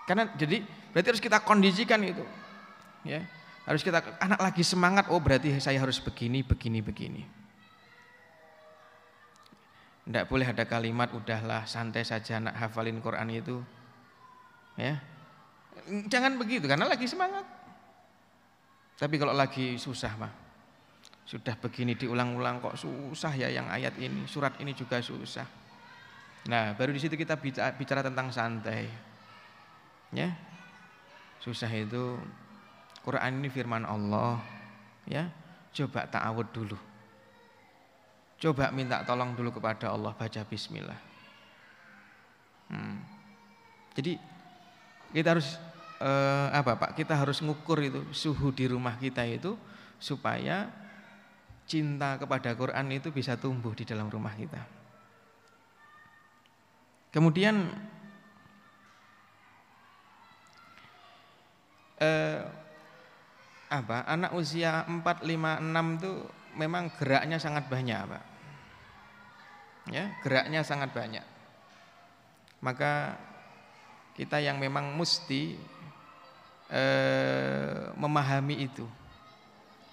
Karena jadi berarti harus kita kondisikan itu. Ya, harus kita anak lagi semangat, oh berarti saya harus begini, begini, begini. Tidak boleh ada kalimat udahlah santai saja anak hafalin Quran itu Ya. Jangan begitu karena lagi semangat. Tapi kalau lagi susah mah sudah begini diulang-ulang kok susah ya yang ayat ini, surat ini juga susah. Nah, baru di situ kita bicara, tentang santai. Ya. Susah itu Quran ini firman Allah, ya. Coba ta'awud dulu. Coba minta tolong dulu kepada Allah baca bismillah. Hmm. Jadi kita harus eh, apa Pak? Kita harus ngukur itu suhu di rumah kita itu supaya cinta kepada Quran itu bisa tumbuh di dalam rumah kita. Kemudian eh, apa? Anak usia 4, 5, 6 itu memang geraknya sangat banyak, Pak. Ya, geraknya sangat banyak. Maka kita yang memang mesti eh, memahami itu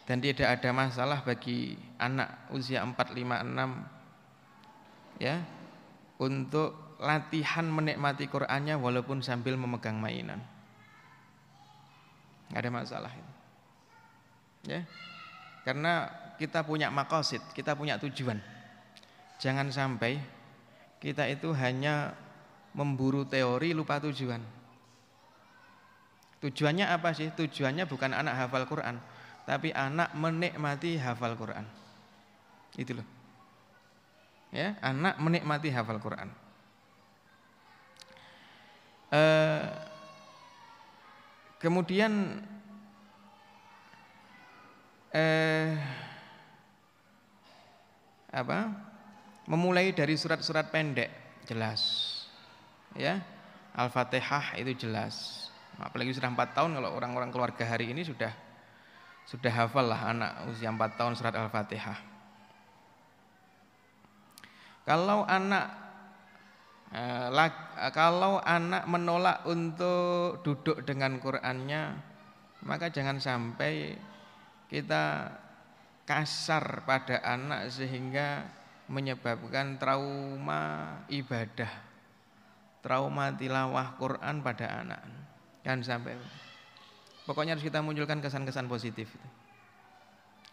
dan tidak ada masalah bagi anak usia 4, 5, 6 ya untuk latihan menikmati Qur'annya walaupun sambil memegang mainan. Nggak ada masalah ya. Karena kita punya makosid kita punya tujuan. Jangan sampai kita itu hanya memburu teori lupa tujuan. Tujuannya apa sih? Tujuannya bukan anak hafal Quran, tapi anak menikmati hafal Quran. Itu loh. Ya, anak menikmati hafal Quran. Uh, kemudian eh, apa? Memulai dari surat-surat pendek jelas. Ya. Al-Fatihah itu jelas. Apalagi sudah empat tahun kalau orang-orang keluarga hari ini sudah sudah hafal lah anak usia empat tahun surat Al-Fatihah. Kalau anak eh, kalau anak menolak untuk duduk dengan Qur'annya, maka jangan sampai kita kasar pada anak sehingga menyebabkan trauma ibadah, trauma tilawah Quran pada anak. Kan sampai pokoknya harus kita munculkan kesan-kesan positif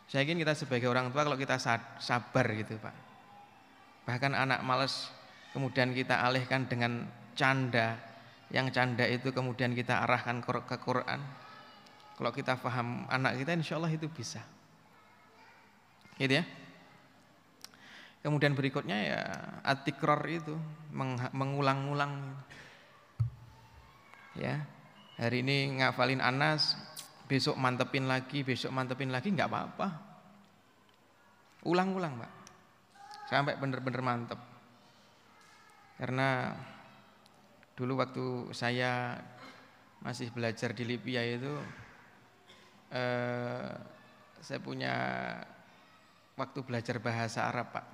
Saya ingin kita sebagai orang tua kalau kita sabar gitu, Pak. Bahkan anak males kemudian kita alihkan dengan canda, yang canda itu kemudian kita arahkan ke Quran kalau kita paham anak kita insya Allah itu bisa. Gitu ya. Kemudian berikutnya ya atikror itu mengulang-ulang. Ya. Hari ini ngafalin Anas, besok mantepin lagi, besok mantepin lagi nggak apa-apa. Ulang-ulang, Pak. Sampai benar-benar mantep. Karena dulu waktu saya masih belajar di Libya itu eh, saya punya waktu belajar bahasa Arab Pak.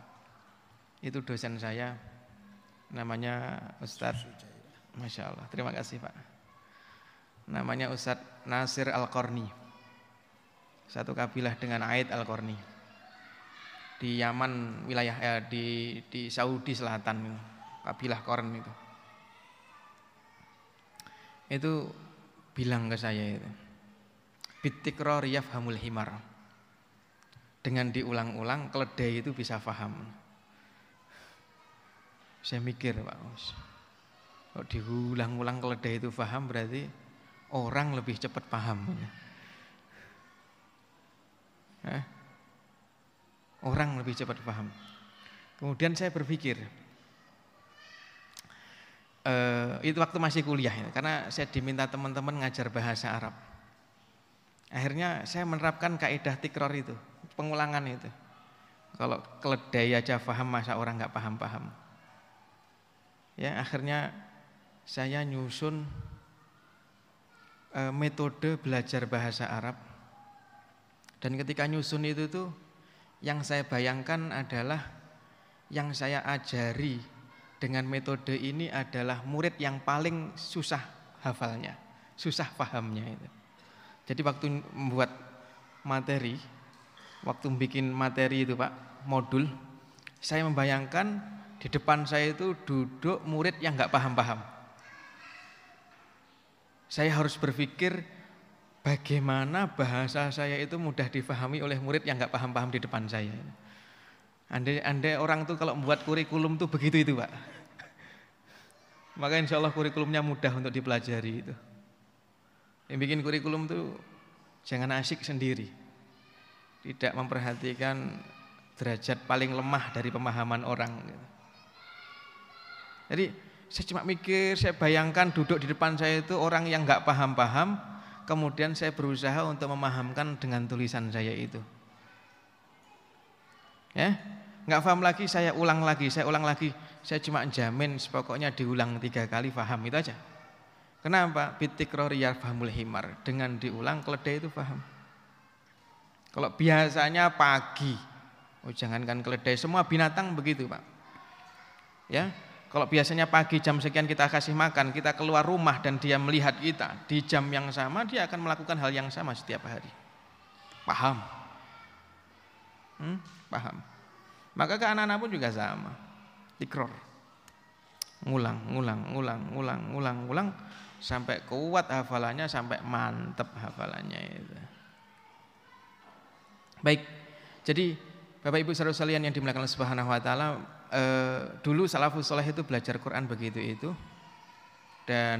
Itu dosen saya namanya Ustadz Masya Allah, terima kasih Pak. Namanya Ustadz Nasir Al-Qarni. Satu kabilah dengan Aid Al-Qarni. Di Yaman wilayah eh, di di Saudi Selatan kabilah Korn itu. Itu bilang ke saya itu bitikrar yafhamul himar. Dengan diulang-ulang keledai itu bisa faham. Saya mikir Pak Kalau diulang-ulang keledai itu faham berarti orang lebih cepat paham. Eh? Orang lebih cepat paham. Kemudian saya berpikir, uh, itu waktu masih kuliah ya, karena saya diminta teman-teman ngajar bahasa Arab. Akhirnya saya menerapkan kaidah tikror itu, pengulangan itu. Kalau keledai aja paham, masa orang nggak paham-paham. Ya, akhirnya saya nyusun e, metode belajar bahasa Arab. Dan ketika nyusun itu tuh yang saya bayangkan adalah yang saya ajari dengan metode ini adalah murid yang paling susah hafalnya, susah pahamnya itu. Jadi waktu membuat materi, waktu bikin materi itu Pak, modul, saya membayangkan di depan saya itu duduk murid yang nggak paham-paham. Saya harus berpikir bagaimana bahasa saya itu mudah difahami oleh murid yang nggak paham-paham di depan saya. Andai, andai orang tuh kalau membuat kurikulum tuh begitu itu Pak. Maka insya Allah kurikulumnya mudah untuk dipelajari itu. Yang bikin kurikulum itu jangan asik sendiri. Tidak memperhatikan derajat paling lemah dari pemahaman orang. Jadi saya cuma mikir, saya bayangkan duduk di depan saya itu orang yang nggak paham-paham, kemudian saya berusaha untuk memahamkan dengan tulisan saya itu. Ya, nggak paham lagi, saya ulang lagi, saya ulang lagi, saya cuma jamin, pokoknya diulang tiga kali paham itu aja. Kenapa? Bitikrori yarfahmul himar. Dengan diulang keledai itu paham. Kalau biasanya pagi, oh jangankan keledai, semua binatang begitu Pak. Ya, kalau biasanya pagi jam sekian kita kasih makan, kita keluar rumah dan dia melihat kita di jam yang sama, dia akan melakukan hal yang sama setiap hari. Paham? Hmm? Paham. Maka ke anak-anak pun juga sama. Tikror. Ngulang, ngulang, ngulang, ngulang, ngulang, ngulang sampai kuat hafalannya sampai mantep hafalannya itu. Baik. Jadi Bapak Ibu saudara sekalian yang dimuliakan Allah Subhanahu wa taala, eh, dulu salafus saleh itu belajar Quran begitu itu dan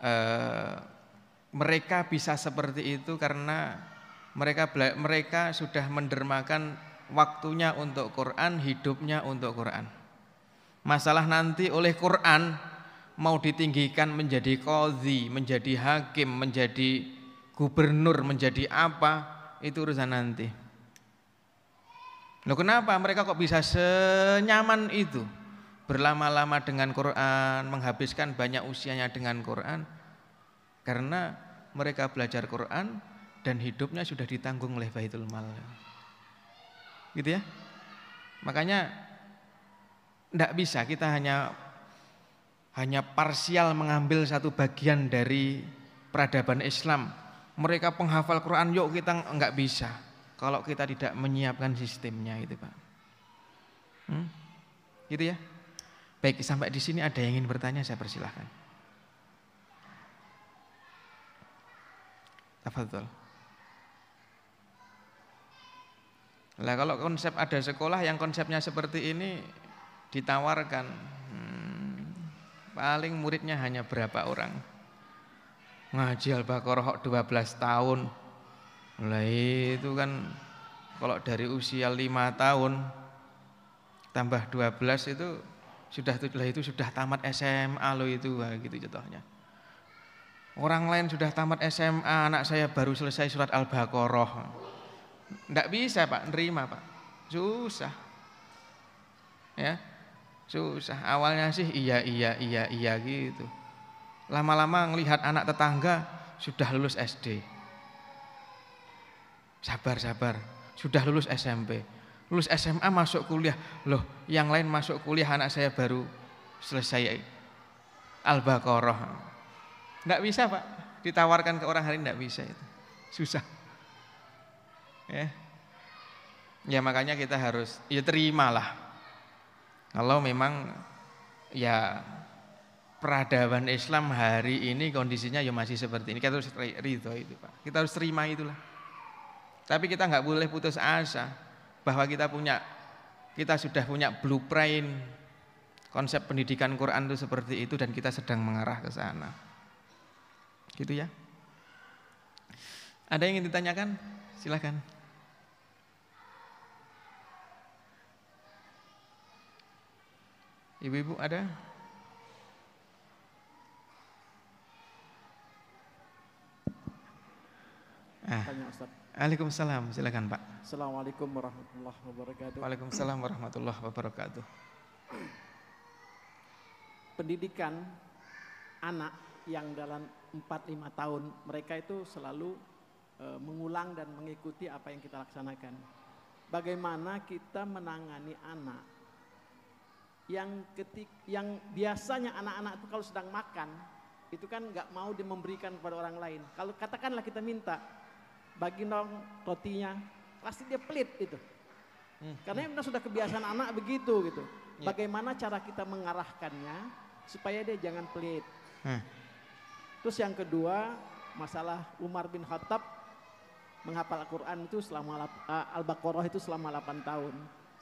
eh, mereka bisa seperti itu karena mereka mereka sudah mendermakan waktunya untuk Quran, hidupnya untuk Quran. Masalah nanti oleh Quran mau ditinggikan menjadi qadhi, menjadi hakim, menjadi gubernur, menjadi apa, itu urusan nanti. Loh kenapa mereka kok bisa senyaman itu? Berlama-lama dengan Quran, menghabiskan banyak usianya dengan Quran. Karena mereka belajar Quran dan hidupnya sudah ditanggung oleh Baitul Mal. Gitu ya. Makanya tidak bisa kita hanya hanya parsial mengambil satu bagian dari peradaban Islam. Mereka penghafal Quran, yuk kita enggak bisa. Kalau kita tidak menyiapkan sistemnya itu Pak. Hmm? Gitu ya. Baik, sampai di sini ada yang ingin bertanya, saya persilahkan. Tafadhol. Lah kalau konsep ada sekolah yang konsepnya seperti ini ditawarkan hmm, paling muridnya hanya berapa orang. Ngaji Al-Baqarah 12 tahun. Lah itu kan kalau dari usia 5 tahun tambah 12 itu sudah itu sudah tamat SMA lo itu gitu contohnya. Orang lain sudah tamat SMA, anak saya baru selesai surat Al-Baqarah. Tidak bisa Pak, nerima Pak. Susah. Ya, susah. Awalnya sih iya, iya, iya, iya gitu. Lama-lama ngelihat anak tetangga sudah lulus SD. Sabar, sabar. Sudah lulus SMP. Lulus SMA masuk kuliah. Loh, yang lain masuk kuliah anak saya baru selesai Al-Baqarah. Tidak bisa Pak, ditawarkan ke orang hari tidak bisa itu. Susah. Ya. ya makanya kita harus, ya terimalah. Kalau memang ya peradaban Islam hari ini kondisinya ya masih seperti ini. Kita harus ridho itu Pak. Kita harus terima itulah. Tapi kita nggak boleh putus asa bahwa kita punya kita sudah punya blueprint konsep pendidikan Quran itu seperti itu dan kita sedang mengarah ke sana. Gitu ya. Ada yang ingin ditanyakan? Silahkan. Ibu-ibu ada? Ah. Tanya Ustaz. Waalaikumsalam, silakan Pak. Assalamualaikum warahmatullahi wabarakatuh. Waalaikumsalam warahmatullahi wabarakatuh. Pendidikan anak yang dalam 4-5 tahun mereka itu selalu e, mengulang dan mengikuti apa yang kita laksanakan. Bagaimana kita menangani anak yang ketik yang biasanya anak-anak itu kalau sedang makan itu kan nggak mau dia memberikan kepada orang lain. Kalau katakanlah kita minta bagi dong rotinya, pasti dia pelit itu. Hmm. Karena memang sudah kebiasaan anak begitu gitu. Ya. Bagaimana cara kita mengarahkannya supaya dia jangan pelit. Hmm. Terus yang kedua, masalah Umar bin Khattab menghafal Al-Quran itu selama uh, Al-Baqarah itu selama 8 tahun.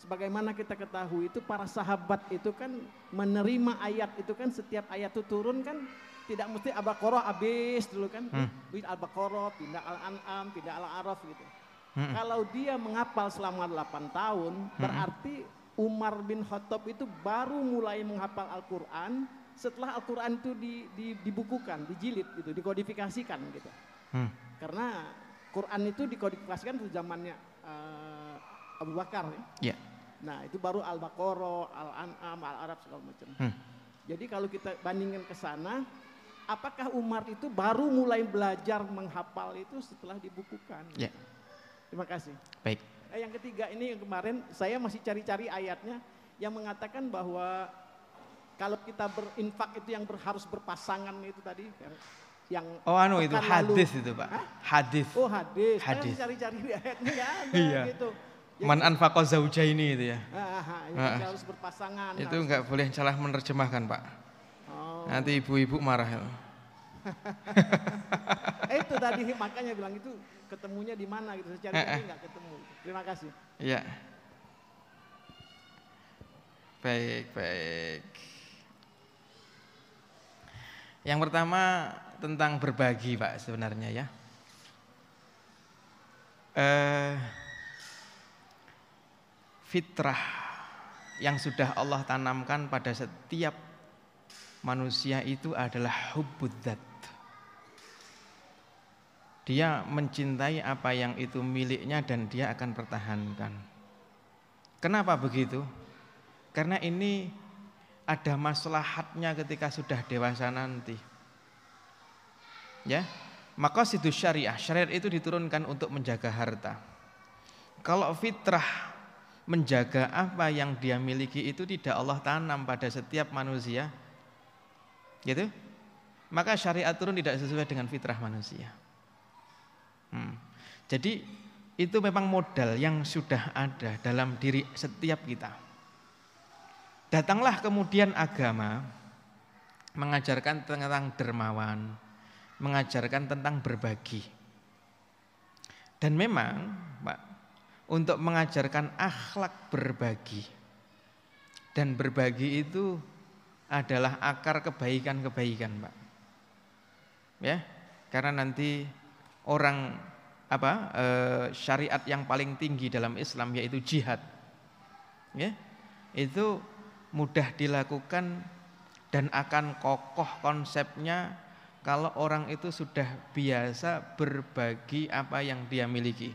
Sebagaimana kita ketahui itu para sahabat itu kan menerima ayat itu kan setiap ayat itu turun kan tidak mesti Al-Baqarah habis dulu kan. Hmm. Al-Baqarah, pindah Al-An'am, pindah Al-Araf gitu. Hmm. Kalau dia menghafal selama 8 tahun hmm. berarti Umar bin Khattab itu baru mulai menghafal Al-Quran setelah Al-Quran itu di, di, dibukukan, dijilid gitu, dikodifikasikan gitu. Hmm. Karena Quran itu dikodifikasikan di zamannya uh, Abu Bakar ya. Yeah. Nah itu baru Al-Baqarah, Al-An'am, Al-Arab segala macam. Hmm. Jadi kalau kita bandingkan ke sana, apakah Umar itu baru mulai belajar menghafal itu setelah dibukukan? Yeah. Terima kasih. Baik. Eh, yang ketiga ini yang kemarin saya masih cari-cari ayatnya yang mengatakan bahwa kalau kita berinfak itu yang ber, harus berpasangan itu tadi yang Oh anu itu hadis itu Pak. Hah? Hadis. Oh hadis. Hadis. cari-cari ayatnya ya ada [LAUGHS] iya. gitu. Jadi, Man anfaqa zaujaini itu ya. Ah, ah, ah, harus berpasangan. Itu enggak boleh salah menerjemahkan, Pak. Oh. Nanti ibu-ibu marah. Ya. [LAUGHS] eh, itu tadi makanya bilang itu ketemunya di mana gitu. Saya cari-cari enggak ketemu. Terima kasih. Iya. Baik, baik. Yang pertama tentang berbagi Pak sebenarnya ya. Eh, fitrah yang sudah Allah tanamkan pada setiap manusia itu adalah hubbudzat. Dia mencintai apa yang itu miliknya dan dia akan pertahankan. Kenapa begitu? Karena ini ada maslahatnya ketika sudah dewasa nanti. Ya, maka situ syariah, syariat itu diturunkan untuk menjaga harta. Kalau fitrah menjaga apa yang dia miliki itu tidak Allah tanam pada setiap manusia, gitu, maka syariat turun tidak sesuai dengan fitrah manusia. Hmm. Jadi itu memang modal yang sudah ada dalam diri setiap kita. Datanglah kemudian agama mengajarkan tentang dermawan, mengajarkan tentang berbagi. Dan memang, Pak, untuk mengajarkan akhlak berbagi dan berbagi itu adalah akar kebaikan-kebaikan, Pak. Ya, karena nanti orang apa e, syariat yang paling tinggi dalam Islam yaitu jihad. Ya, itu mudah dilakukan dan akan kokoh konsepnya kalau orang itu sudah biasa berbagi apa yang dia miliki.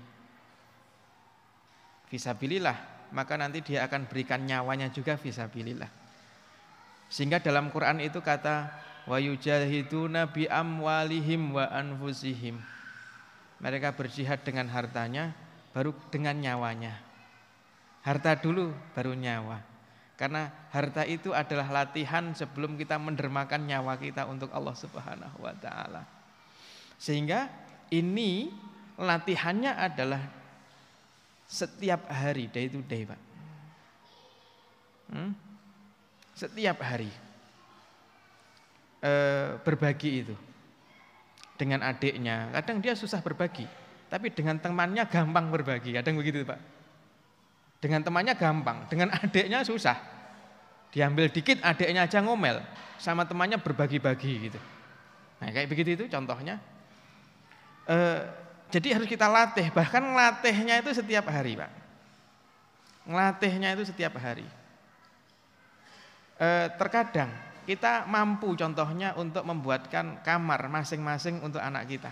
Visabilillah, maka nanti dia akan berikan nyawanya juga visabilillah. Sehingga dalam Quran itu kata wa yujahiduna bi amwalihim wa anfusihim. Mereka berjihad dengan hartanya baru dengan nyawanya. Harta dulu baru nyawa. Karena harta itu adalah latihan sebelum kita mendermakan nyawa kita untuk Allah Subhanahu wa taala. Sehingga ini latihannya adalah setiap hari day to day, Pak. Hmm? Setiap hari e, berbagi itu dengan adiknya. Kadang dia susah berbagi, tapi dengan temannya gampang berbagi. Kadang begitu, Pak. Dengan temannya gampang, dengan adiknya susah. Diambil dikit adiknya aja ngomel, sama temannya berbagi-bagi gitu. Nah kayak begitu itu contohnya. E, jadi harus kita latih, bahkan ngelatihnya itu setiap hari Pak. Ngelatihnya itu setiap hari. E, terkadang kita mampu contohnya untuk membuatkan kamar masing-masing untuk anak kita.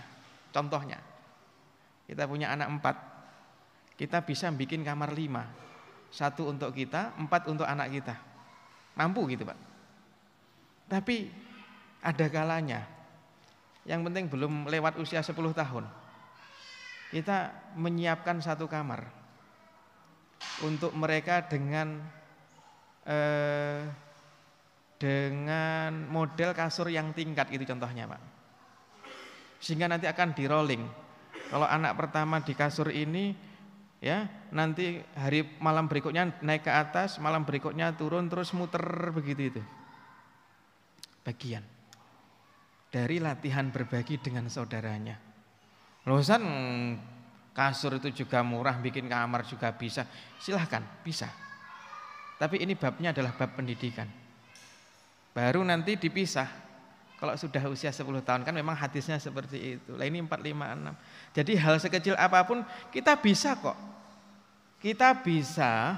Contohnya, kita punya anak empat, kita bisa bikin kamar lima. Satu untuk kita, empat untuk anak kita. Mampu gitu Pak. Tapi ada kalanya, yang penting belum lewat usia 10 tahun. Kita menyiapkan satu kamar untuk mereka dengan eh, dengan model kasur yang tingkat itu contohnya Pak. Sehingga nanti akan di rolling. Kalau anak pertama di kasur ini ya nanti hari malam berikutnya naik ke atas malam berikutnya turun terus muter begitu itu. Bagian. Dari latihan berbagi dengan saudaranya. Losan kasur itu juga murah bikin kamar juga bisa. Silahkan bisa. Tapi ini babnya adalah bab pendidikan baru nanti dipisah kalau sudah usia 10 tahun kan memang hadisnya seperti itu. Lah ini 4, 5, 6. Jadi hal sekecil apa pun kita bisa kok. Kita bisa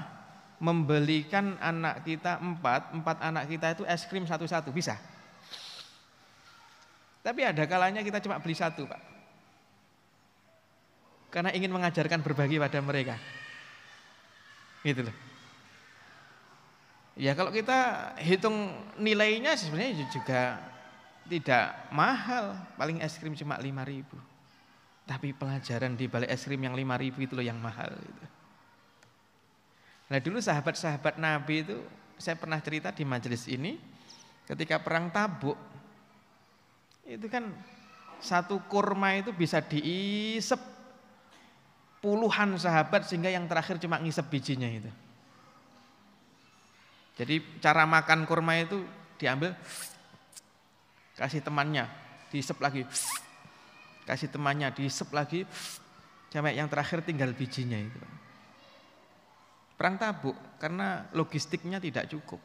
membelikan anak kita empat, empat anak kita itu es krim satu-satu, bisa. Tapi ada kalanya kita cuma beli satu Pak. Karena ingin mengajarkan berbagi pada mereka. Gitu loh. Ya kalau kita hitung nilainya sebenarnya juga tidak mahal, paling es krim cuma 5 ribu. Tapi pelajaran di balik es krim yang 5 ribu itu loh yang mahal. Gitu. Nah dulu sahabat-sahabat Nabi itu, saya pernah cerita di majelis ini, ketika perang tabuk, itu kan satu kurma itu bisa diisep puluhan sahabat sehingga yang terakhir cuma ngisep bijinya itu. Jadi cara makan kurma itu diambil kasih temannya, diisep lagi, kasih temannya, diisep lagi, sampai yang terakhir tinggal bijinya itu. Perang tabuk karena logistiknya tidak cukup.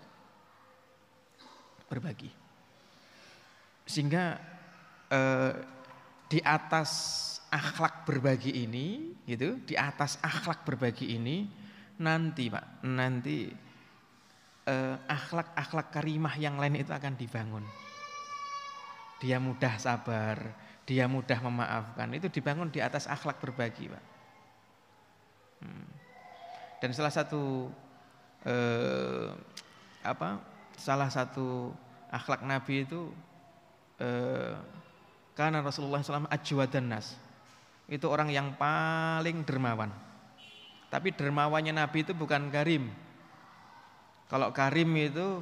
Berbagi. sehingga eh, di atas akhlak berbagi ini gitu, di atas akhlak berbagi ini nanti Pak, nanti eh, akhlak-akhlak karimah yang lain itu akan dibangun. Dia mudah sabar, dia mudah memaafkan, itu dibangun di atas akhlak berbagi Pak. Hmm. Dan salah satu eh, apa? Salah satu akhlak Nabi itu eh, karena Rasulullah SAW ajwadan nas. Itu orang yang paling dermawan. Tapi dermawannya Nabi itu bukan karim. Kalau karim itu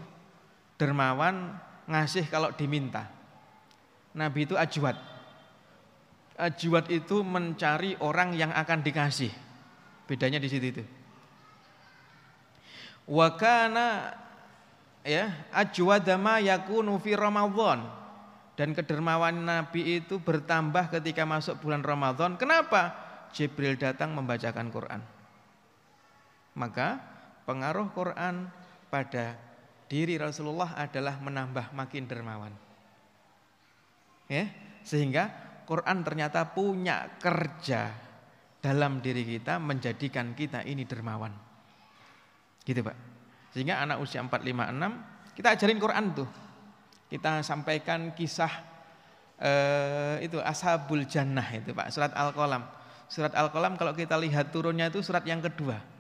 dermawan ngasih kalau diminta. Nabi itu ajwad. Ajwad itu mencari orang yang akan dikasih. Bedanya di situ itu. Wa kana ya ajwadama yakunu fi Ramadan. Dan kedermawan Nabi itu bertambah ketika masuk bulan Ramadan. Kenapa? Jibril datang membacakan Quran. Maka pengaruh Quran pada diri Rasulullah adalah menambah makin dermawan. Ya, sehingga Quran ternyata punya kerja dalam diri kita menjadikan kita ini dermawan. Gitu, Pak. Sehingga anak usia 4 5 6 kita ajarin Quran tuh kita sampaikan kisah eh, itu Ashabul Jannah itu Pak, surat Al-Qalam. Surat Al-Qalam kalau kita lihat turunnya itu surat yang kedua.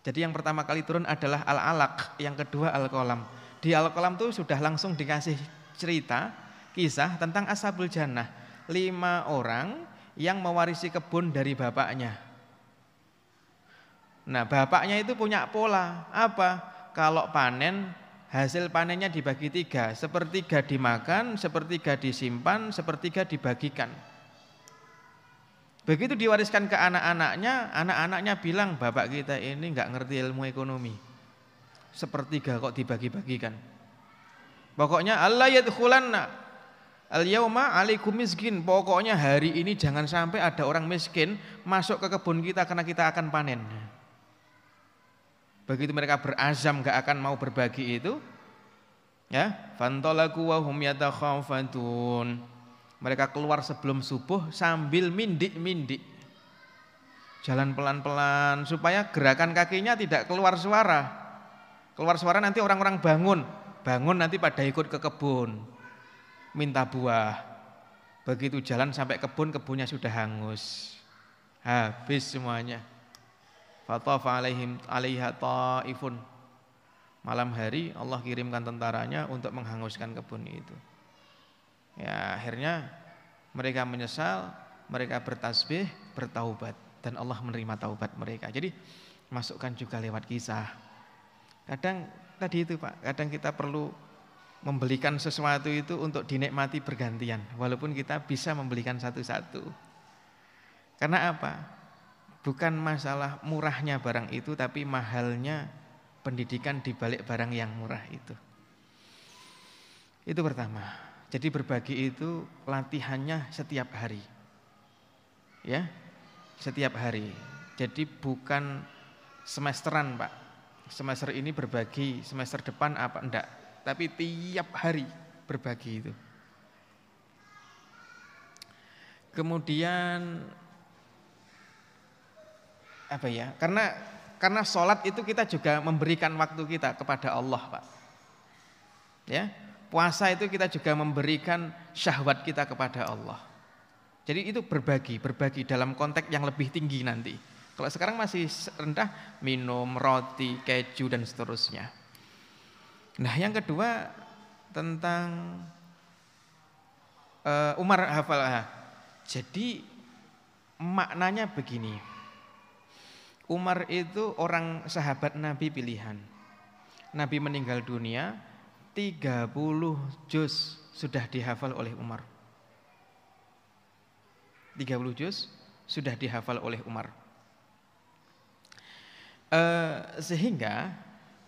Jadi yang pertama kali turun adalah Al-Alaq, yang kedua Al-Qalam. Di Al-Qalam itu sudah langsung dikasih cerita, kisah tentang Ashabul Jannah. Lima orang yang mewarisi kebun dari bapaknya. Nah bapaknya itu punya pola, apa? Kalau panen hasil panennya dibagi tiga, sepertiga dimakan, sepertiga disimpan, sepertiga dibagikan. Begitu diwariskan ke anak-anaknya, anak-anaknya bilang bapak kita ini nggak ngerti ilmu ekonomi. Sepertiga kok dibagi-bagikan. Pokoknya Allah yadkhulanna al yauma alaikum miskin. Pokoknya hari ini jangan sampai ada orang miskin masuk ke kebun kita karena kita akan panen. Begitu mereka berazam gak akan mau berbagi itu, ya, fantolaku wa hum yatakhafatun. Mereka keluar sebelum subuh sambil mindik-mindik. Jalan pelan-pelan supaya gerakan kakinya tidak keluar suara. Keluar suara nanti orang-orang bangun, bangun nanti pada ikut ke kebun. Minta buah. Begitu jalan sampai kebun, kebunnya sudah hangus. Habis semuanya. Fatafa alaihim alaiha taifun. Malam hari Allah kirimkan tentaranya untuk menghanguskan kebun itu. Ya, akhirnya mereka menyesal, mereka bertasbih, bertaubat dan Allah menerima taubat mereka. Jadi masukkan juga lewat kisah. Kadang tadi itu Pak, kadang kita perlu membelikan sesuatu itu untuk dinikmati bergantian walaupun kita bisa membelikan satu-satu. Karena apa? bukan masalah murahnya barang itu tapi mahalnya pendidikan di balik barang yang murah itu. Itu pertama. Jadi berbagi itu latihannya setiap hari. Ya. Setiap hari. Jadi bukan semesteran, Pak. Semester ini berbagi, semester depan apa enggak, tapi tiap hari berbagi itu. Kemudian apa ya? Karena karena sholat itu kita juga memberikan waktu kita kepada Allah, Pak. Ya, puasa itu kita juga memberikan syahwat kita kepada Allah. Jadi itu berbagi, berbagi dalam konteks yang lebih tinggi nanti. Kalau sekarang masih rendah, minum roti, keju dan seterusnya. Nah, yang kedua tentang uh, Umar hafal. Jadi maknanya begini. Umar itu orang sahabat Nabi pilihan. Nabi meninggal dunia, 30 juz sudah dihafal oleh Umar. 30 juz sudah dihafal oleh Umar. Eh, sehingga,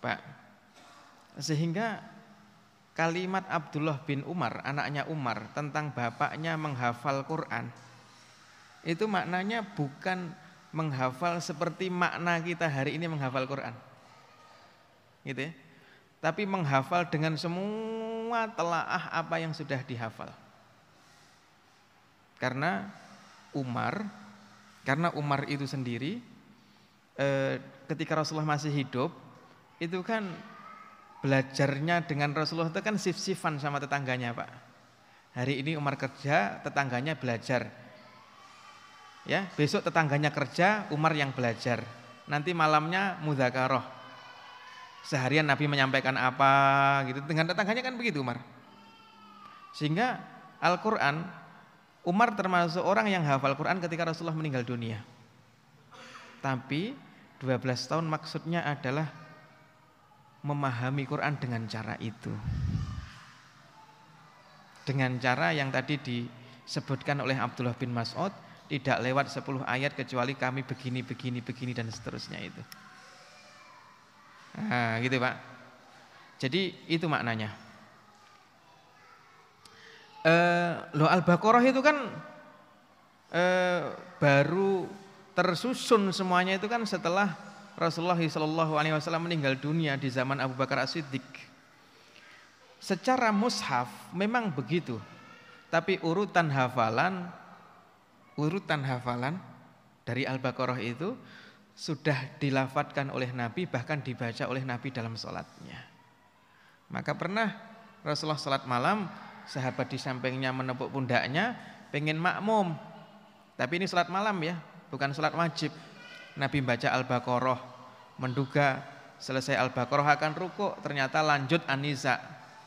Pak, sehingga kalimat Abdullah bin Umar, anaknya Umar, tentang bapaknya menghafal Quran, itu maknanya bukan menghafal seperti makna kita hari ini menghafal Quran. Gitu ya. Tapi menghafal dengan semua telaah apa yang sudah dihafal. Karena Umar, karena Umar itu sendiri eh, ketika Rasulullah masih hidup, itu kan belajarnya dengan Rasulullah itu kan sif-sifan sama tetangganya Pak. Hari ini Umar kerja, tetangganya belajar. Ya, besok tetangganya kerja, Umar yang belajar. Nanti malamnya mudzakarah. Seharian Nabi menyampaikan apa gitu. Dengan tetangganya kan begitu Umar. Sehingga Al-Qur'an Umar termasuk orang yang hafal Quran ketika Rasulullah meninggal dunia. Tapi 12 tahun maksudnya adalah memahami Quran dengan cara itu. Dengan cara yang tadi disebutkan oleh Abdullah bin Mas'ud, tidak lewat 10 ayat kecuali kami begini, begini, begini dan seterusnya itu. Nah, gitu Pak. Jadi itu maknanya. Eh, lo Al-Baqarah itu kan eh, baru tersusun semuanya itu kan setelah Rasulullah SAW meninggal dunia di zaman Abu Bakar As-Siddiq. Secara mushaf memang begitu. Tapi urutan hafalan urutan hafalan dari Al-Baqarah itu sudah dilafatkan oleh Nabi bahkan dibaca oleh Nabi dalam sholatnya. Maka pernah Rasulullah sholat malam sahabat di sampingnya menepuk pundaknya pengen makmum. Tapi ini sholat malam ya, bukan sholat wajib. Nabi baca Al-Baqarah, menduga selesai Al-Baqarah akan rukuk, ternyata lanjut Anisa.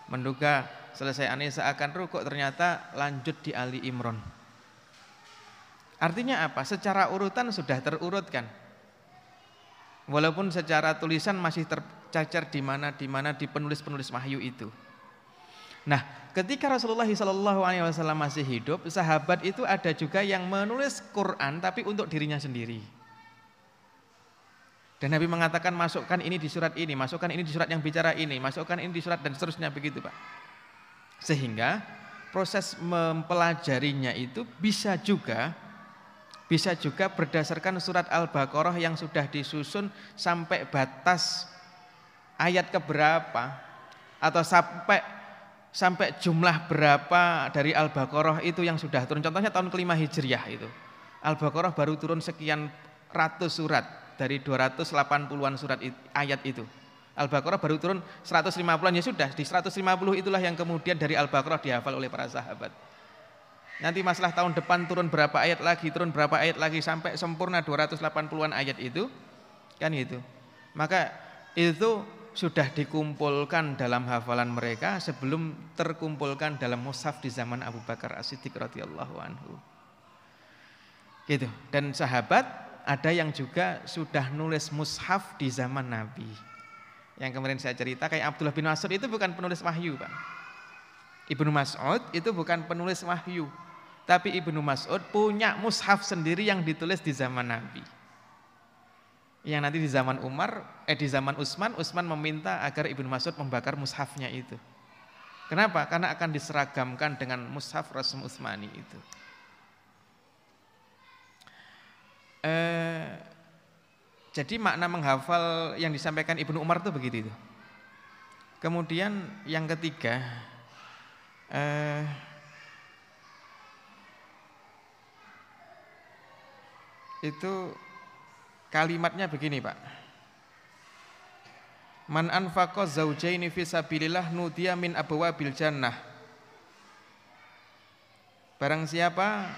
Menduga selesai Anisa akan rukuk, ternyata lanjut di Ali Imron. Artinya apa? Secara urutan sudah terurutkan. Walaupun secara tulisan masih tercacar di mana di mana di penulis-penulis wahyu itu. Nah, ketika Rasulullah SAW masih hidup, sahabat itu ada juga yang menulis Quran tapi untuk dirinya sendiri. Dan Nabi mengatakan masukkan ini di surat ini, masukkan ini di surat yang bicara ini, masukkan ini di surat dan seterusnya begitu Pak. Sehingga proses mempelajarinya itu bisa juga bisa juga berdasarkan surat Al-Baqarah yang sudah disusun sampai batas ayat keberapa atau sampai sampai jumlah berapa dari Al-Baqarah itu yang sudah turun. Contohnya tahun kelima Hijriah itu. Al-Baqarah baru turun sekian ratus surat dari 280-an surat ayat itu. Al-Baqarah baru turun 150-an ya sudah, di 150 itulah yang kemudian dari Al-Baqarah dihafal oleh para sahabat. Nanti masalah tahun depan turun berapa ayat lagi, turun berapa ayat lagi sampai sempurna 280-an ayat itu. Kan itu. Maka itu sudah dikumpulkan dalam hafalan mereka sebelum terkumpulkan dalam mushaf di zaman Abu Bakar As-Siddiq radhiyallahu anhu. Gitu. Dan sahabat ada yang juga sudah nulis mushaf di zaman Nabi. Yang kemarin saya cerita kayak Abdullah bin Mas'ud itu bukan penulis wahyu, Pak. Ibnu Mas'ud itu bukan penulis wahyu, tapi Ibnu Mas'ud punya mushaf sendiri yang ditulis di zaman Nabi. Yang nanti di zaman Umar, eh di zaman Utsman, Utsman meminta agar Ibnu Mas'ud membakar mushafnya itu. Kenapa? Karena akan diseragamkan dengan mushaf Rasul Utsmani itu. Eh, jadi makna menghafal yang disampaikan Ibnu Umar itu begitu itu. Kemudian yang ketiga, eh, itu kalimatnya begini Pak. Man anfaqa zaujaini fi sabilillah nudiya min abwabil jannah. Barang siapa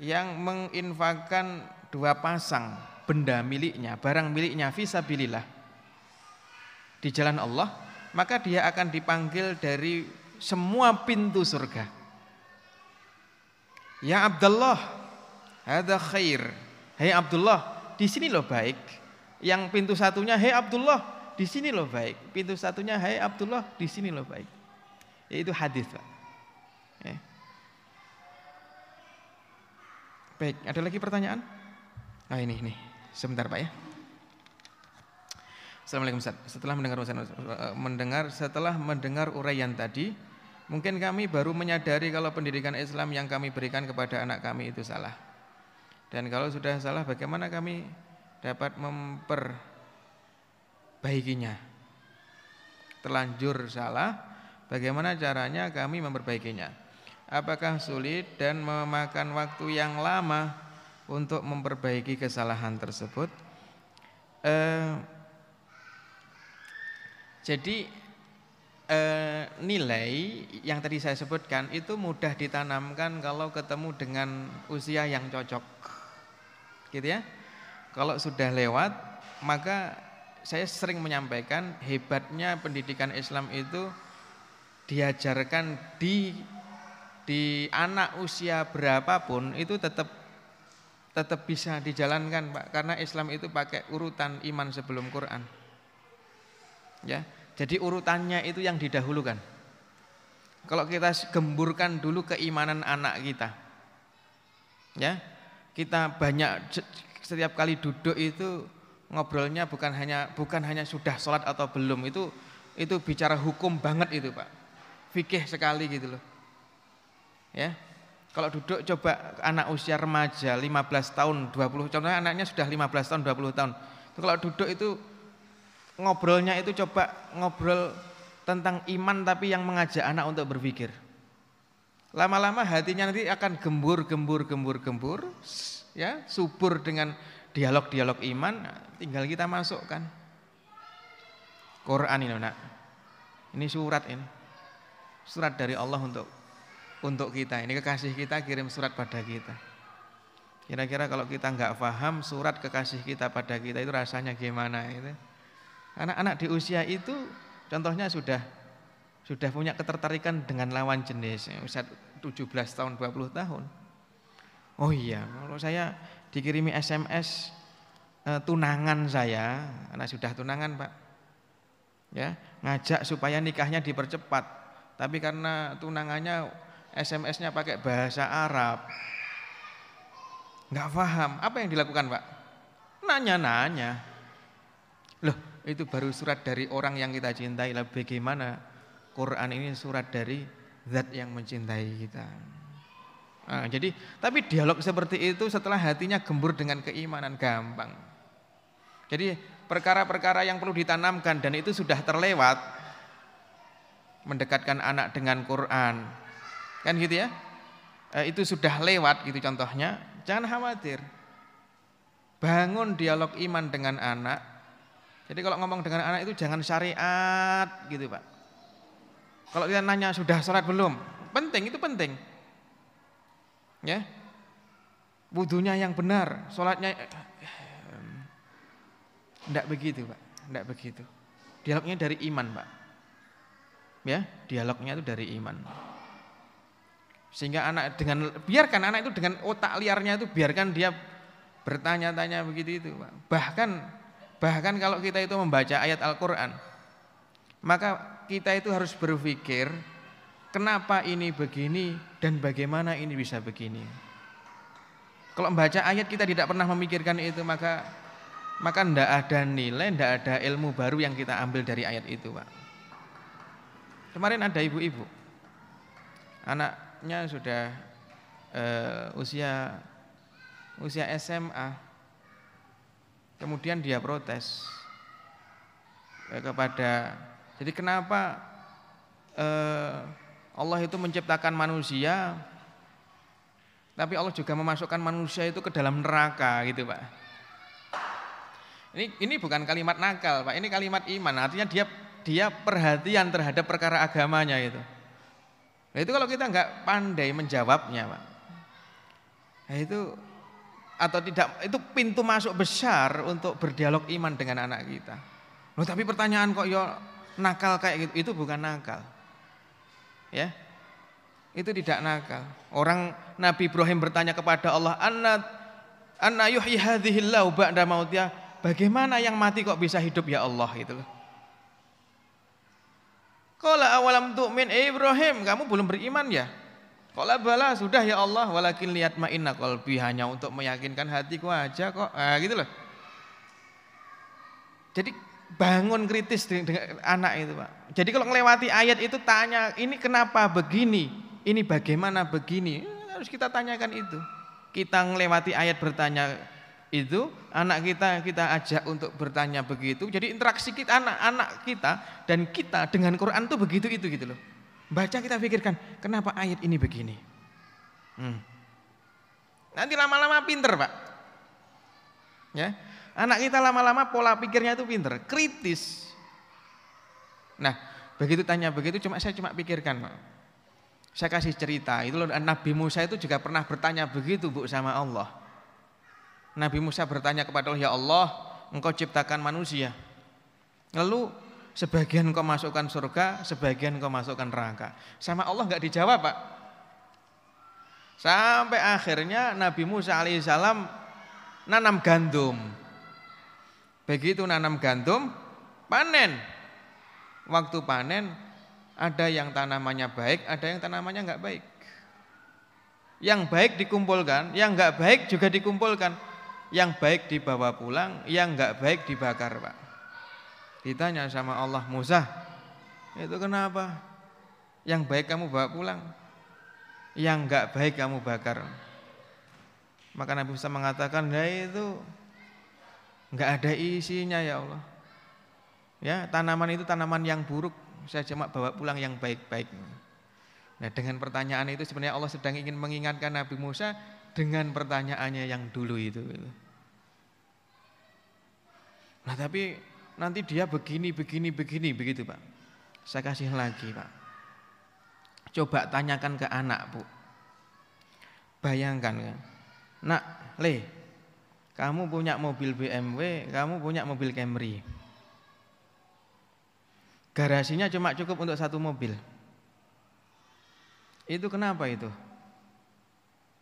yang menginfakkan dua pasang benda miliknya, barang miliknya visabilillah di jalan Allah, maka dia akan dipanggil dari semua pintu surga. Ya Abdullah, ada khair. Hei Abdullah, di sini loh baik. Yang pintu satunya, hei Abdullah, di sini loh baik. Pintu satunya, hei Abdullah, di sini loh baik. Itu hadis, Pak. Ya. Baik, ada lagi pertanyaan? Nah ini, ini. Sebentar Pak ya. Assalamualaikum Ustaz. Setelah mendengar eh, mendengar setelah mendengar uraian tadi, mungkin kami baru menyadari kalau pendidikan Islam yang kami berikan kepada anak kami itu salah. Dan kalau sudah salah bagaimana kami dapat memperbaikinya? Terlanjur salah, Bagaimana caranya kami memperbaikinya? Apakah sulit dan memakan waktu yang lama untuk memperbaiki kesalahan tersebut? Eh, jadi eh, nilai yang tadi saya sebutkan itu mudah ditanamkan kalau ketemu dengan usia yang cocok, gitu ya. Kalau sudah lewat, maka saya sering menyampaikan hebatnya pendidikan Islam itu diajarkan di di anak usia berapapun itu tetap tetap bisa dijalankan Pak karena Islam itu pakai urutan iman sebelum Quran. Ya. Jadi urutannya itu yang didahulukan. Kalau kita gemburkan dulu keimanan anak kita. Ya. Kita banyak setiap kali duduk itu ngobrolnya bukan hanya bukan hanya sudah sholat atau belum itu itu bicara hukum banget itu Pak fikih sekali gitu loh. Ya. Kalau duduk coba anak usia remaja 15 tahun, 20 contohnya anaknya sudah 15 tahun, 20 tahun. Kalau duduk itu ngobrolnya itu coba ngobrol tentang iman tapi yang mengajak anak untuk berpikir. Lama-lama hatinya nanti akan gembur, gembur, gembur, gembur, ya, subur dengan dialog-dialog iman, tinggal kita masukkan. Quran ini, Nak. Ini surat ini surat dari Allah untuk untuk kita. Ini kekasih kita kirim surat pada kita. Kira-kira kalau kita nggak paham surat kekasih kita pada kita itu rasanya gimana itu? Anak-anak di usia itu contohnya sudah sudah punya ketertarikan dengan lawan jenis, usia 17 tahun, 20 tahun. Oh iya, kalau saya dikirimi SMS eh, tunangan saya, anak sudah tunangan, Pak. Ya, ngajak supaya nikahnya dipercepat tapi karena tunangannya SMS-nya pakai bahasa Arab. Nggak paham. Apa yang dilakukan Pak? Nanya-nanya. Loh itu baru surat dari orang yang kita cintai. Lah bagaimana Quran ini surat dari zat yang mencintai kita. Nah, jadi tapi dialog seperti itu setelah hatinya gembur dengan keimanan gampang. Jadi perkara-perkara yang perlu ditanamkan dan itu sudah terlewat mendekatkan anak dengan Quran. Kan gitu ya? E, itu sudah lewat gitu contohnya. Jangan khawatir. Bangun dialog iman dengan anak. Jadi kalau ngomong dengan anak itu jangan syariat gitu Pak. Kalau kita nanya sudah sholat belum? Penting, itu penting. Ya. Wudhunya yang benar, sholatnya enggak begitu Pak, enggak begitu. Dialognya dari iman Pak ya dialognya itu dari iman sehingga anak dengan biarkan anak itu dengan otak liarnya itu biarkan dia bertanya-tanya begitu itu bahkan bahkan kalau kita itu membaca ayat Al-Quran maka kita itu harus berpikir kenapa ini begini dan bagaimana ini bisa begini? Kalau membaca ayat kita tidak pernah memikirkan itu maka maka tidak ada nilai, tidak ada ilmu baru yang kita ambil dari ayat itu Pak. Kemarin ada ibu-ibu, anaknya sudah uh, usia usia SMA, kemudian dia protes uh, kepada, jadi kenapa uh, Allah itu menciptakan manusia, tapi Allah juga memasukkan manusia itu ke dalam neraka gitu pak. Ini ini bukan kalimat nakal pak, ini kalimat iman, artinya dia dia perhatian terhadap perkara agamanya itu. Nah, itu kalau kita nggak pandai menjawabnya, Pak. Nah, itu atau tidak itu pintu masuk besar untuk berdialog iman dengan anak kita. Loh, tapi pertanyaan kok yo nakal kayak gitu, itu bukan nakal. Ya. Itu tidak nakal. Orang Nabi Ibrahim bertanya kepada Allah, "Anna anna yuhyi mautiyah?" Bagaimana yang mati kok bisa hidup ya Allah itu loh. Kala awalam tu'min eh Ibrahim, kamu belum beriman ya? Kala bala sudah ya Allah, walakin lihat ma'inna qalbi hanya untuk meyakinkan hatiku aja kok. Nah, gitu loh. Jadi bangun kritis dengan anak itu, Pak. Jadi kalau melewati ayat itu tanya, ini kenapa begini? Ini bagaimana begini? Harus kita tanyakan itu. Kita melewati ayat bertanya itu anak kita kita ajak untuk bertanya begitu. Jadi interaksi kita anak-anak kita dan kita dengan Quran itu begitu itu gitu loh. Baca kita pikirkan, kenapa ayat ini begini? Hmm. Nanti lama-lama pinter pak. Ya, anak kita lama-lama pola pikirnya itu pinter, kritis. Nah, begitu tanya begitu, cuma saya cuma pikirkan, saya kasih cerita. Itu loh, Nabi Musa itu juga pernah bertanya begitu bu sama Allah. Nabi Musa bertanya kepada Allah, ya Allah, engkau ciptakan manusia. Lalu sebagian kau masukkan surga, sebagian kau masukkan neraka. Sama Allah nggak dijawab pak. Sampai akhirnya Nabi Musa alaihissalam nanam gandum. Begitu nanam gandum, panen. Waktu panen ada yang tanamannya baik, ada yang tanamannya nggak baik. Yang baik dikumpulkan, yang nggak baik juga dikumpulkan. Yang baik dibawa pulang, yang nggak baik dibakar, Pak. Ditanya sama Allah Musa, itu kenapa? Yang baik kamu bawa pulang, yang enggak baik kamu bakar. Maka Nabi Musa mengatakan, ya itu enggak ada isinya ya Allah. Ya tanaman itu tanaman yang buruk, saya cuma bawa pulang yang baik-baik. Nah dengan pertanyaan itu sebenarnya Allah sedang ingin mengingatkan Nabi Musa dengan pertanyaannya yang dulu itu. Nah tapi nanti dia begini, begini, begini, begitu Pak. Saya kasih lagi Pak. Coba tanyakan ke anak Bu. Bayangkan kan. Nak, Le, kamu punya mobil BMW, kamu punya mobil Camry. Garasinya cuma cukup untuk satu mobil. Itu kenapa itu?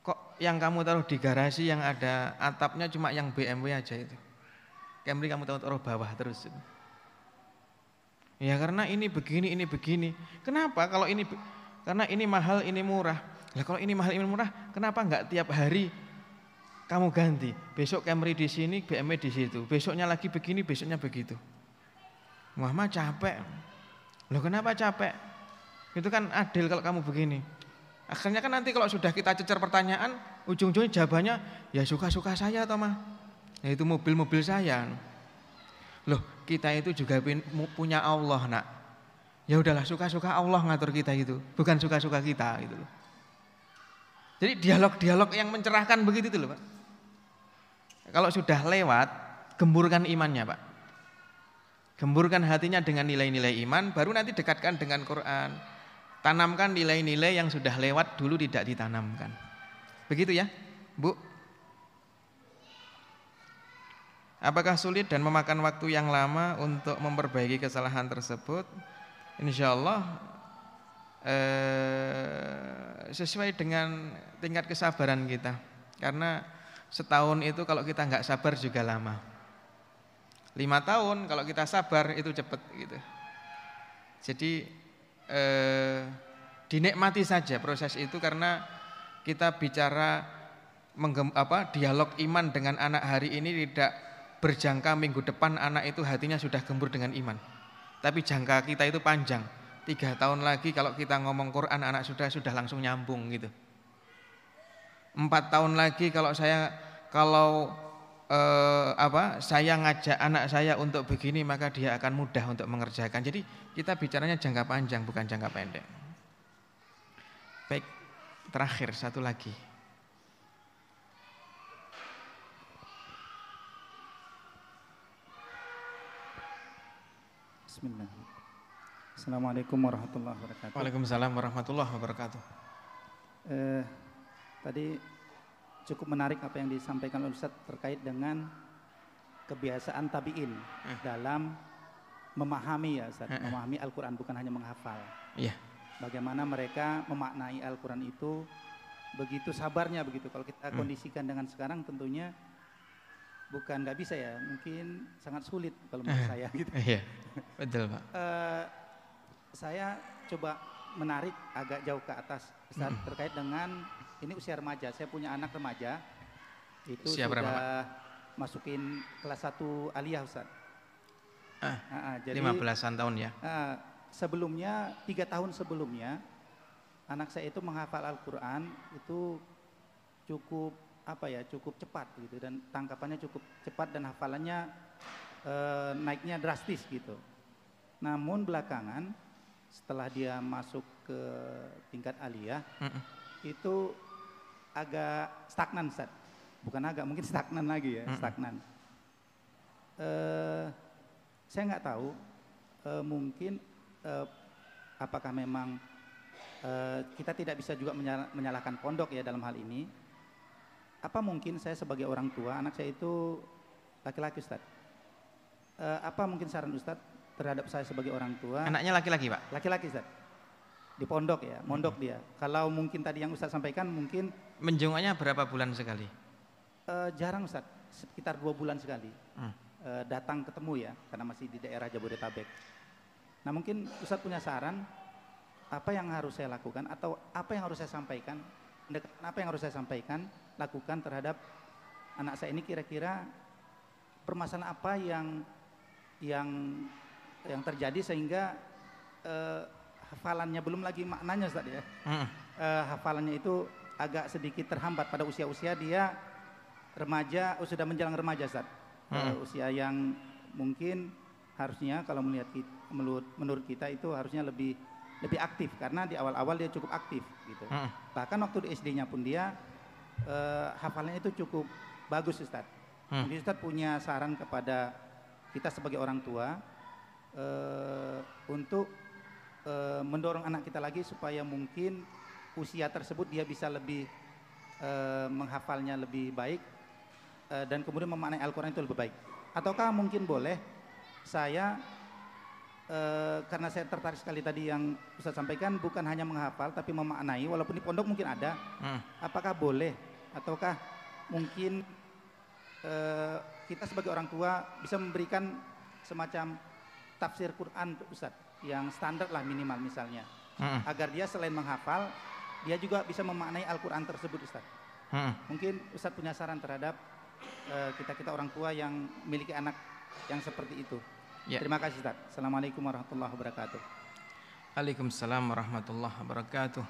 Kok yang kamu taruh di garasi yang ada atapnya cuma yang BMW aja itu? Camry kamu tahu taruh bawah terus. Ya karena ini begini, ini begini. Kenapa kalau ini karena ini mahal, ini murah. Lah kalau ini mahal, ini murah, kenapa enggak tiap hari kamu ganti? Besok Camry di sini, BMW di situ. Besoknya lagi begini, besoknya begitu. Muhammad capek. Loh kenapa capek? Itu kan adil kalau kamu begini. Akhirnya kan nanti kalau sudah kita cecer pertanyaan, ujung-ujungnya jawabannya ya suka-suka saya toh mah yaitu mobil-mobil saya. Loh, kita itu juga punya Allah, Nak. Ya udahlah, suka-suka Allah ngatur kita itu, bukan suka-suka kita gitu loh. Jadi dialog-dialog yang mencerahkan begitu itu loh, Pak. Kalau sudah lewat, gemburkan imannya, Pak. Gemburkan hatinya dengan nilai-nilai iman, baru nanti dekatkan dengan Quran. Tanamkan nilai-nilai yang sudah lewat dulu tidak ditanamkan. Begitu ya, Bu? Apakah sulit dan memakan waktu yang lama untuk memperbaiki kesalahan tersebut? Insya Allah eh, sesuai dengan tingkat kesabaran kita. Karena setahun itu kalau kita nggak sabar juga lama. Lima tahun kalau kita sabar itu cepat gitu. Jadi eh, dinikmati saja proses itu karena kita bicara menggem, apa dialog iman dengan anak hari ini tidak berjangka minggu depan anak itu hatinya sudah gembur dengan iman. Tapi jangka kita itu panjang. Tiga tahun lagi kalau kita ngomong Quran anak sudah sudah langsung nyambung gitu. Empat tahun lagi kalau saya kalau eh, apa saya ngajak anak saya untuk begini maka dia akan mudah untuk mengerjakan. Jadi kita bicaranya jangka panjang bukan jangka pendek. Baik, terakhir satu lagi. Bismillah. Assalamualaikum warahmatullahi wabarakatuh. Waalaikumsalam warahmatullahi wabarakatuh. Eh, tadi cukup menarik apa yang disampaikan oleh Ustaz terkait dengan kebiasaan tabiin eh. dalam memahami ya Ustaz, eh, eh. memahami Al-Qur'an bukan hanya menghafal. Iya. Bagaimana mereka memaknai Al-Qur'an itu begitu sabarnya begitu. Kalau kita hmm. kondisikan dengan sekarang tentunya bukan nggak bisa ya, mungkin sangat sulit kalau menurut saya gitu. Iya, betul pak. Uh, saya coba menarik agak jauh ke atas Ustaz, terkait dengan ini usia remaja. Saya punya anak remaja itu usia sudah berapa, masukin kelas 1 aliyah Ustaz. Ah, uh, jadi 15-an tahun ya. Uh, sebelumnya tiga tahun sebelumnya anak saya itu menghafal Al-Quran itu cukup apa ya cukup cepat gitu dan tangkapannya cukup cepat dan hafalannya e, naiknya drastis gitu. Namun belakangan setelah dia masuk ke tingkat aliyah Mm-mm. itu agak stagnan Ustaz. Bukan agak, mungkin stagnan lagi ya, Mm-mm. stagnan. Eh, saya nggak tahu, eh, mungkin eh, apakah memang eh, kita tidak bisa juga menyala- menyalahkan pondok ya dalam hal ini. Apa mungkin saya sebagai orang tua, anak saya itu laki-laki Ustaz. Eh, apa mungkin saran Ustaz terhadap saya sebagai orang tua? Anaknya laki-laki, Pak. Laki-laki Ustaz. Di pondok ya, mondok dia. Kalau mungkin tadi yang Ustaz sampaikan mungkin Menjenguknya berapa bulan sekali? eh, jarang Ustaz, sekitar dua bulan sekali. Hmm. eh, datang ketemu ya, karena masih di daerah Jabodetabek. Nah mungkin Ustaz punya saran, apa yang harus saya lakukan atau apa yang harus saya sampaikan, apa yang harus saya sampaikan, lakukan terhadap anak saya ini kira-kira permasalahan apa yang yang yang terjadi sehingga eh, hafalannya belum lagi maknanya Ustaz ya. Mm-mm. Eh, hafalannya itu agak sedikit terhambat pada usia-usia dia remaja, oh, sudah menjelang remaja Ustaz. Eh, Hmm. usia yang mungkin harusnya kalau melihat kita, menurut menurut kita itu harusnya lebih lebih aktif karena di awal-awal dia cukup aktif gitu. Mm-mm. Bahkan waktu di SD-nya pun dia eh, hafalannya itu cukup bagus Ustaz. Hmm. Jadi Ustaz punya saran kepada kita sebagai orang tua eh, untuk eh, mendorong anak kita lagi supaya mungkin usia tersebut dia bisa lebih eh, menghafalnya lebih baik eh, dan kemudian memaknai Al-Quran itu lebih baik. Ataukah mungkin boleh saya eh, karena saya tertarik sekali tadi yang Ustaz sampaikan bukan hanya menghafal tapi memaknai walaupun di pondok mungkin ada Mm. apakah boleh ataukah mungkin eh, kita sebagai orang tua bisa memberikan semacam tafsir Quran untuk Ustaz yang standar lah minimal misalnya Mm-mm. agar dia selain menghafal dia juga bisa memaknai Al-Quran tersebut Ustaz Mm-mm. mungkin Ustaz punya saran terhadap eh, kita-kita orang tua yang memiliki anak yang seperti itu Ya. terima kasih Ustaz Assalamualaikum warahmatullahi wabarakatuh Waalaikumsalam warahmatullahi wabarakatuh.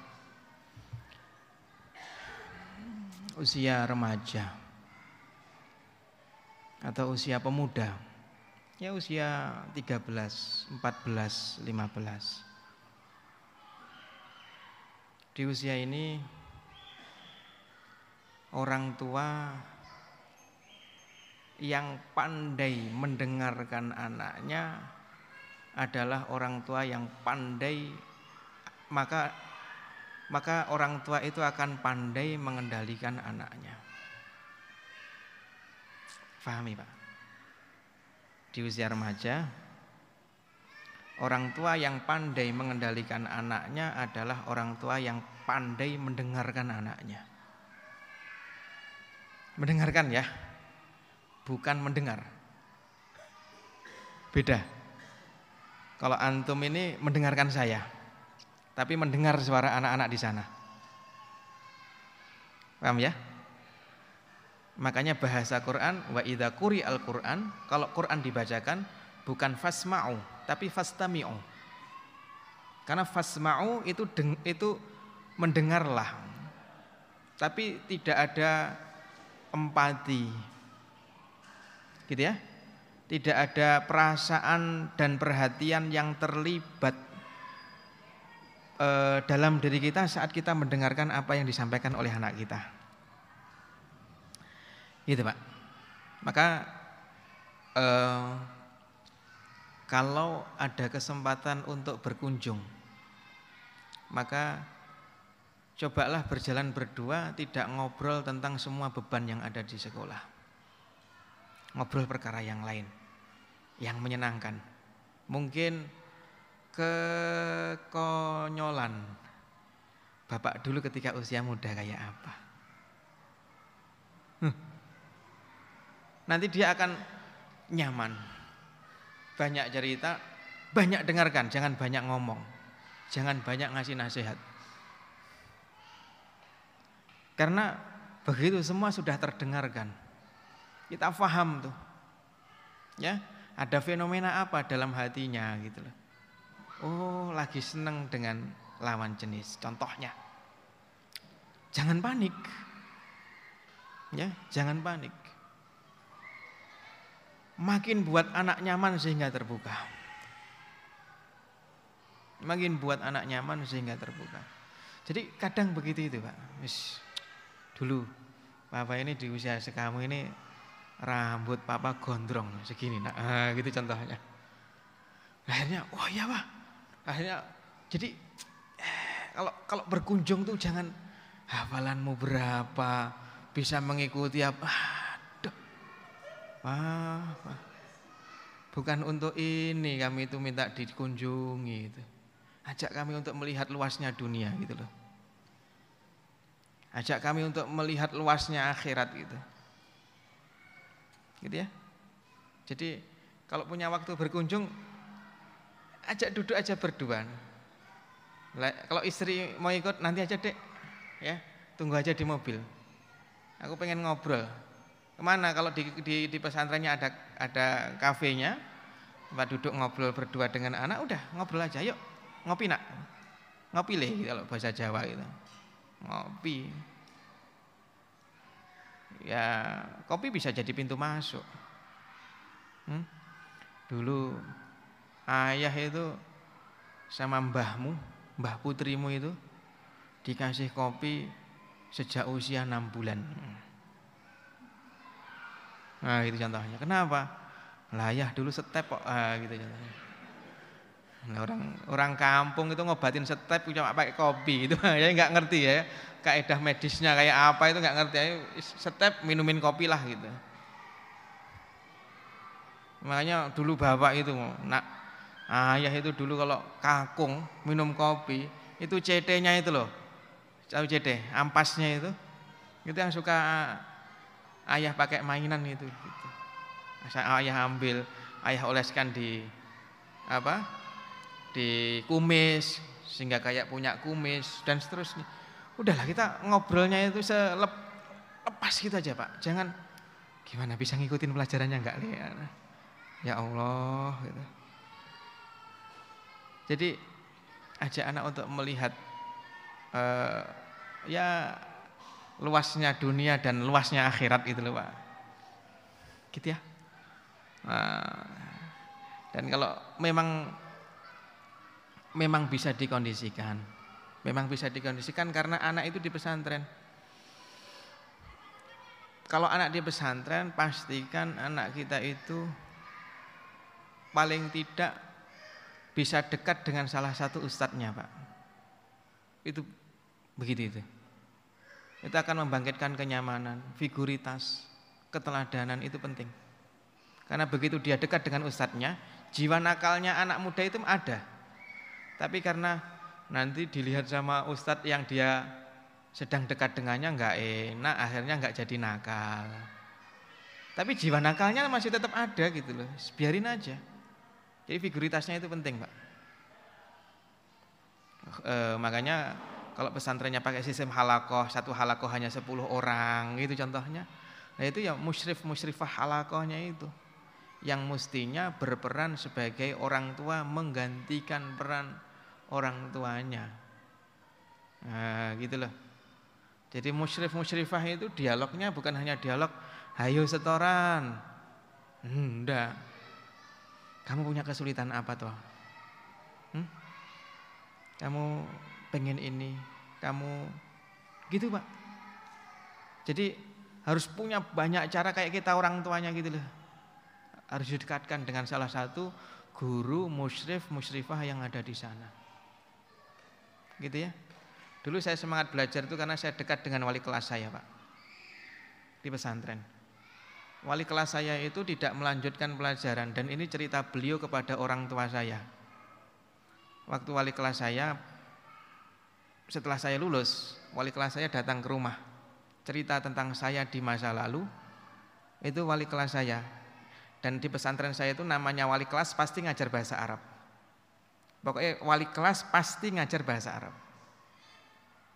Usia remaja atau usia pemuda. Ya usia 13, 14, 15. Di usia ini orang tua yang pandai mendengarkan anaknya adalah orang tua yang pandai maka maka orang tua itu akan pandai mengendalikan anaknya. Fahami, Pak? Di usia remaja orang tua yang pandai mengendalikan anaknya adalah orang tua yang pandai mendengarkan anaknya. Mendengarkan ya, bukan mendengar. Beda. Kalau antum ini mendengarkan saya, tapi mendengar suara anak-anak di sana. Paham ya? Makanya bahasa Quran wa idza quri al-Quran, kalau Quran dibacakan bukan fasma'u, tapi fastami'u. Karena fasma'u itu deng, itu mendengarlah. Tapi tidak ada empati. Gitu ya? Tidak ada perasaan dan perhatian yang terlibat eh, dalam diri kita saat kita mendengarkan apa yang disampaikan oleh anak kita. Gitu Pak. Maka eh, kalau ada kesempatan untuk berkunjung, maka cobalah berjalan berdua tidak ngobrol tentang semua beban yang ada di sekolah. Ngobrol perkara yang lain, yang menyenangkan. Mungkin kekonyolan Bapak dulu ketika usia muda kayak apa. Hmm. Nanti dia akan nyaman. Banyak cerita, banyak dengarkan, jangan banyak ngomong. Jangan banyak ngasih nasihat. Karena begitu semua sudah terdengarkan. Kita paham tuh. Ya, ada fenomena apa dalam hatinya gitu loh. Oh, lagi seneng dengan lawan jenis. Contohnya. Jangan panik. Ya, jangan panik. Makin buat anak nyaman sehingga terbuka. makin buat anak nyaman sehingga terbuka. Jadi kadang begitu itu Pak. Wis dulu Papa ini di usia sekamu ini rambut Papa gondrong segini nah, ah, gitu contohnya. Akhirnya, oh iya Pak. Akhirnya jadi eh, kalau kalau berkunjung tuh jangan hafalanmu berapa, bisa mengikuti apa. Papa. Bukan untuk ini kami itu minta dikunjungi itu. Ajak kami untuk melihat luasnya dunia gitu loh. Ajak kami untuk melihat luasnya akhirat gitu. Gitu ya. Jadi kalau punya waktu berkunjung ajak duduk aja berdua. Kalau istri mau ikut nanti aja dek, ya tunggu aja di mobil. Aku pengen ngobrol. Ke mana? Kalau di, di, di pesantrennya ada ada kafenya, tempat duduk ngobrol berdua dengan anak, udah ngobrol aja. Yuk ngopi nak ngopi leh gitu, kalau bahasa Jawa gitu ngopi ya kopi bisa jadi pintu masuk hmm? dulu ayah itu sama mbahmu mbah putrimu itu dikasih kopi sejak usia enam bulan nah itu contohnya. Kenapa? Layah dulu setep kok. Ah, gitu contohnya. Nah, orang orang kampung itu ngobatin step cuma pakai kopi itu [LAUGHS] ya nggak ngerti ya. Kaidah medisnya kayak apa itu nggak ngerti. Ya step minumin kopi lah gitu. Makanya dulu bapak itu nak ayah itu dulu kalau kakung minum kopi itu CT-nya itu loh. Tahu CT, ampasnya itu. Itu yang suka ayah pakai mainan itu gitu. Ayah ambil, ayah oleskan di apa? di kumis sehingga kayak punya kumis dan seterusnya. Udahlah kita ngobrolnya itu selep, lepas gitu aja Pak. Jangan gimana bisa ngikutin pelajarannya enggak lihat. Ya Allah gitu. Jadi ajak anak untuk melihat uh, ya luasnya dunia dan luasnya akhirat itu loh Pak. Gitu ya. Nah, dan kalau memang memang bisa dikondisikan. Memang bisa dikondisikan karena anak itu di pesantren. Kalau anak di pesantren pastikan anak kita itu paling tidak bisa dekat dengan salah satu ustadznya Pak. Itu begitu itu. Itu akan membangkitkan kenyamanan, figuritas, keteladanan itu penting. Karena begitu dia dekat dengan ustadznya, jiwa nakalnya anak muda itu ada. Tapi karena nanti dilihat sama ustadz yang dia sedang dekat dengannya nggak enak, akhirnya nggak jadi nakal. Tapi jiwa nakalnya masih tetap ada gitu loh, biarin aja. Jadi figuritasnya itu penting pak. E, makanya kalau pesantrennya pakai sistem halakoh, satu halakoh hanya 10 orang gitu contohnya. Nah itu ya musyrif musyrifah halakohnya itu yang mestinya berperan sebagai orang tua menggantikan peran orang tuanya. Nah, gitu loh. Jadi musyrif musyrifah itu dialognya bukan hanya dialog hayo setoran. Hmm, enggak. Kamu punya kesulitan apa toh? Hmm? Kamu pengen ini, kamu gitu, Pak. Jadi harus punya banyak cara kayak kita orang tuanya gitu loh. Harus didekatkan dengan salah satu guru musyrif musyrifah yang ada di sana gitu ya. Dulu saya semangat belajar itu karena saya dekat dengan wali kelas saya, Pak. Di pesantren. Wali kelas saya itu tidak melanjutkan pelajaran dan ini cerita beliau kepada orang tua saya. Waktu wali kelas saya setelah saya lulus, wali kelas saya datang ke rumah. Cerita tentang saya di masa lalu itu wali kelas saya. Dan di pesantren saya itu namanya wali kelas pasti ngajar bahasa Arab. Pokoknya wali kelas pasti ngajar bahasa Arab.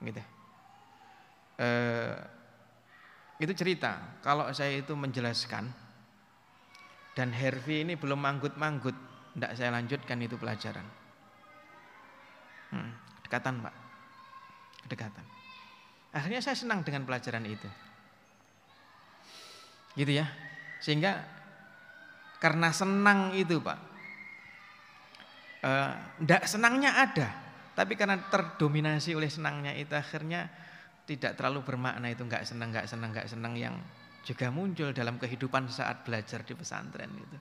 Gitu. E, itu cerita, kalau saya itu menjelaskan dan Hervi ini belum manggut-manggut, tidak saya lanjutkan itu pelajaran. Hmm, dekatan Pak, kedekatan. Akhirnya saya senang dengan pelajaran itu. Gitu ya. Sehingga karena senang itu Pak, Tidak uh, senangnya ada, tapi karena terdominasi oleh senangnya itu akhirnya tidak terlalu bermakna itu nggak senang, nggak senang, nggak senang yang juga muncul dalam kehidupan saat belajar di pesantren itu.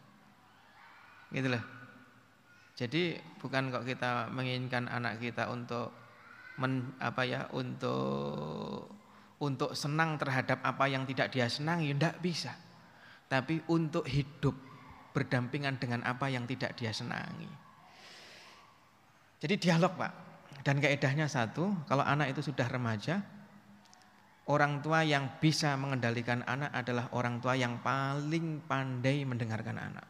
Gitu loh. Jadi bukan kok kita menginginkan anak kita untuk men, apa ya untuk untuk senang terhadap apa yang tidak dia senangi, tidak bisa. Tapi untuk hidup berdampingan dengan apa yang tidak dia senangi. Jadi dialog Pak. Dan kaedahnya satu, kalau anak itu sudah remaja, orang tua yang bisa mengendalikan anak adalah orang tua yang paling pandai mendengarkan anak.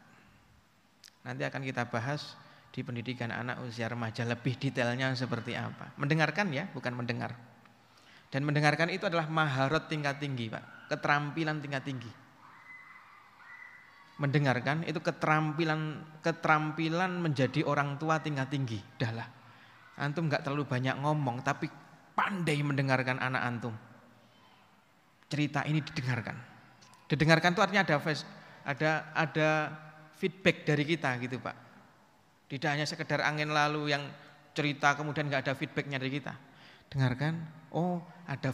Nanti akan kita bahas di pendidikan anak usia remaja lebih detailnya seperti apa. Mendengarkan ya, bukan mendengar. Dan mendengarkan itu adalah maharot tingkat tinggi Pak, keterampilan tingkat tinggi. Mendengarkan itu keterampilan keterampilan menjadi orang tua tingkat tinggi. Dahlah. Antum nggak terlalu banyak ngomong tapi pandai mendengarkan anak antum. Cerita ini didengarkan. Didengarkan itu artinya ada ada ada feedback dari kita gitu Pak. Tidak hanya sekedar angin lalu yang cerita kemudian nggak ada feedbacknya dari kita. Dengarkan, oh ada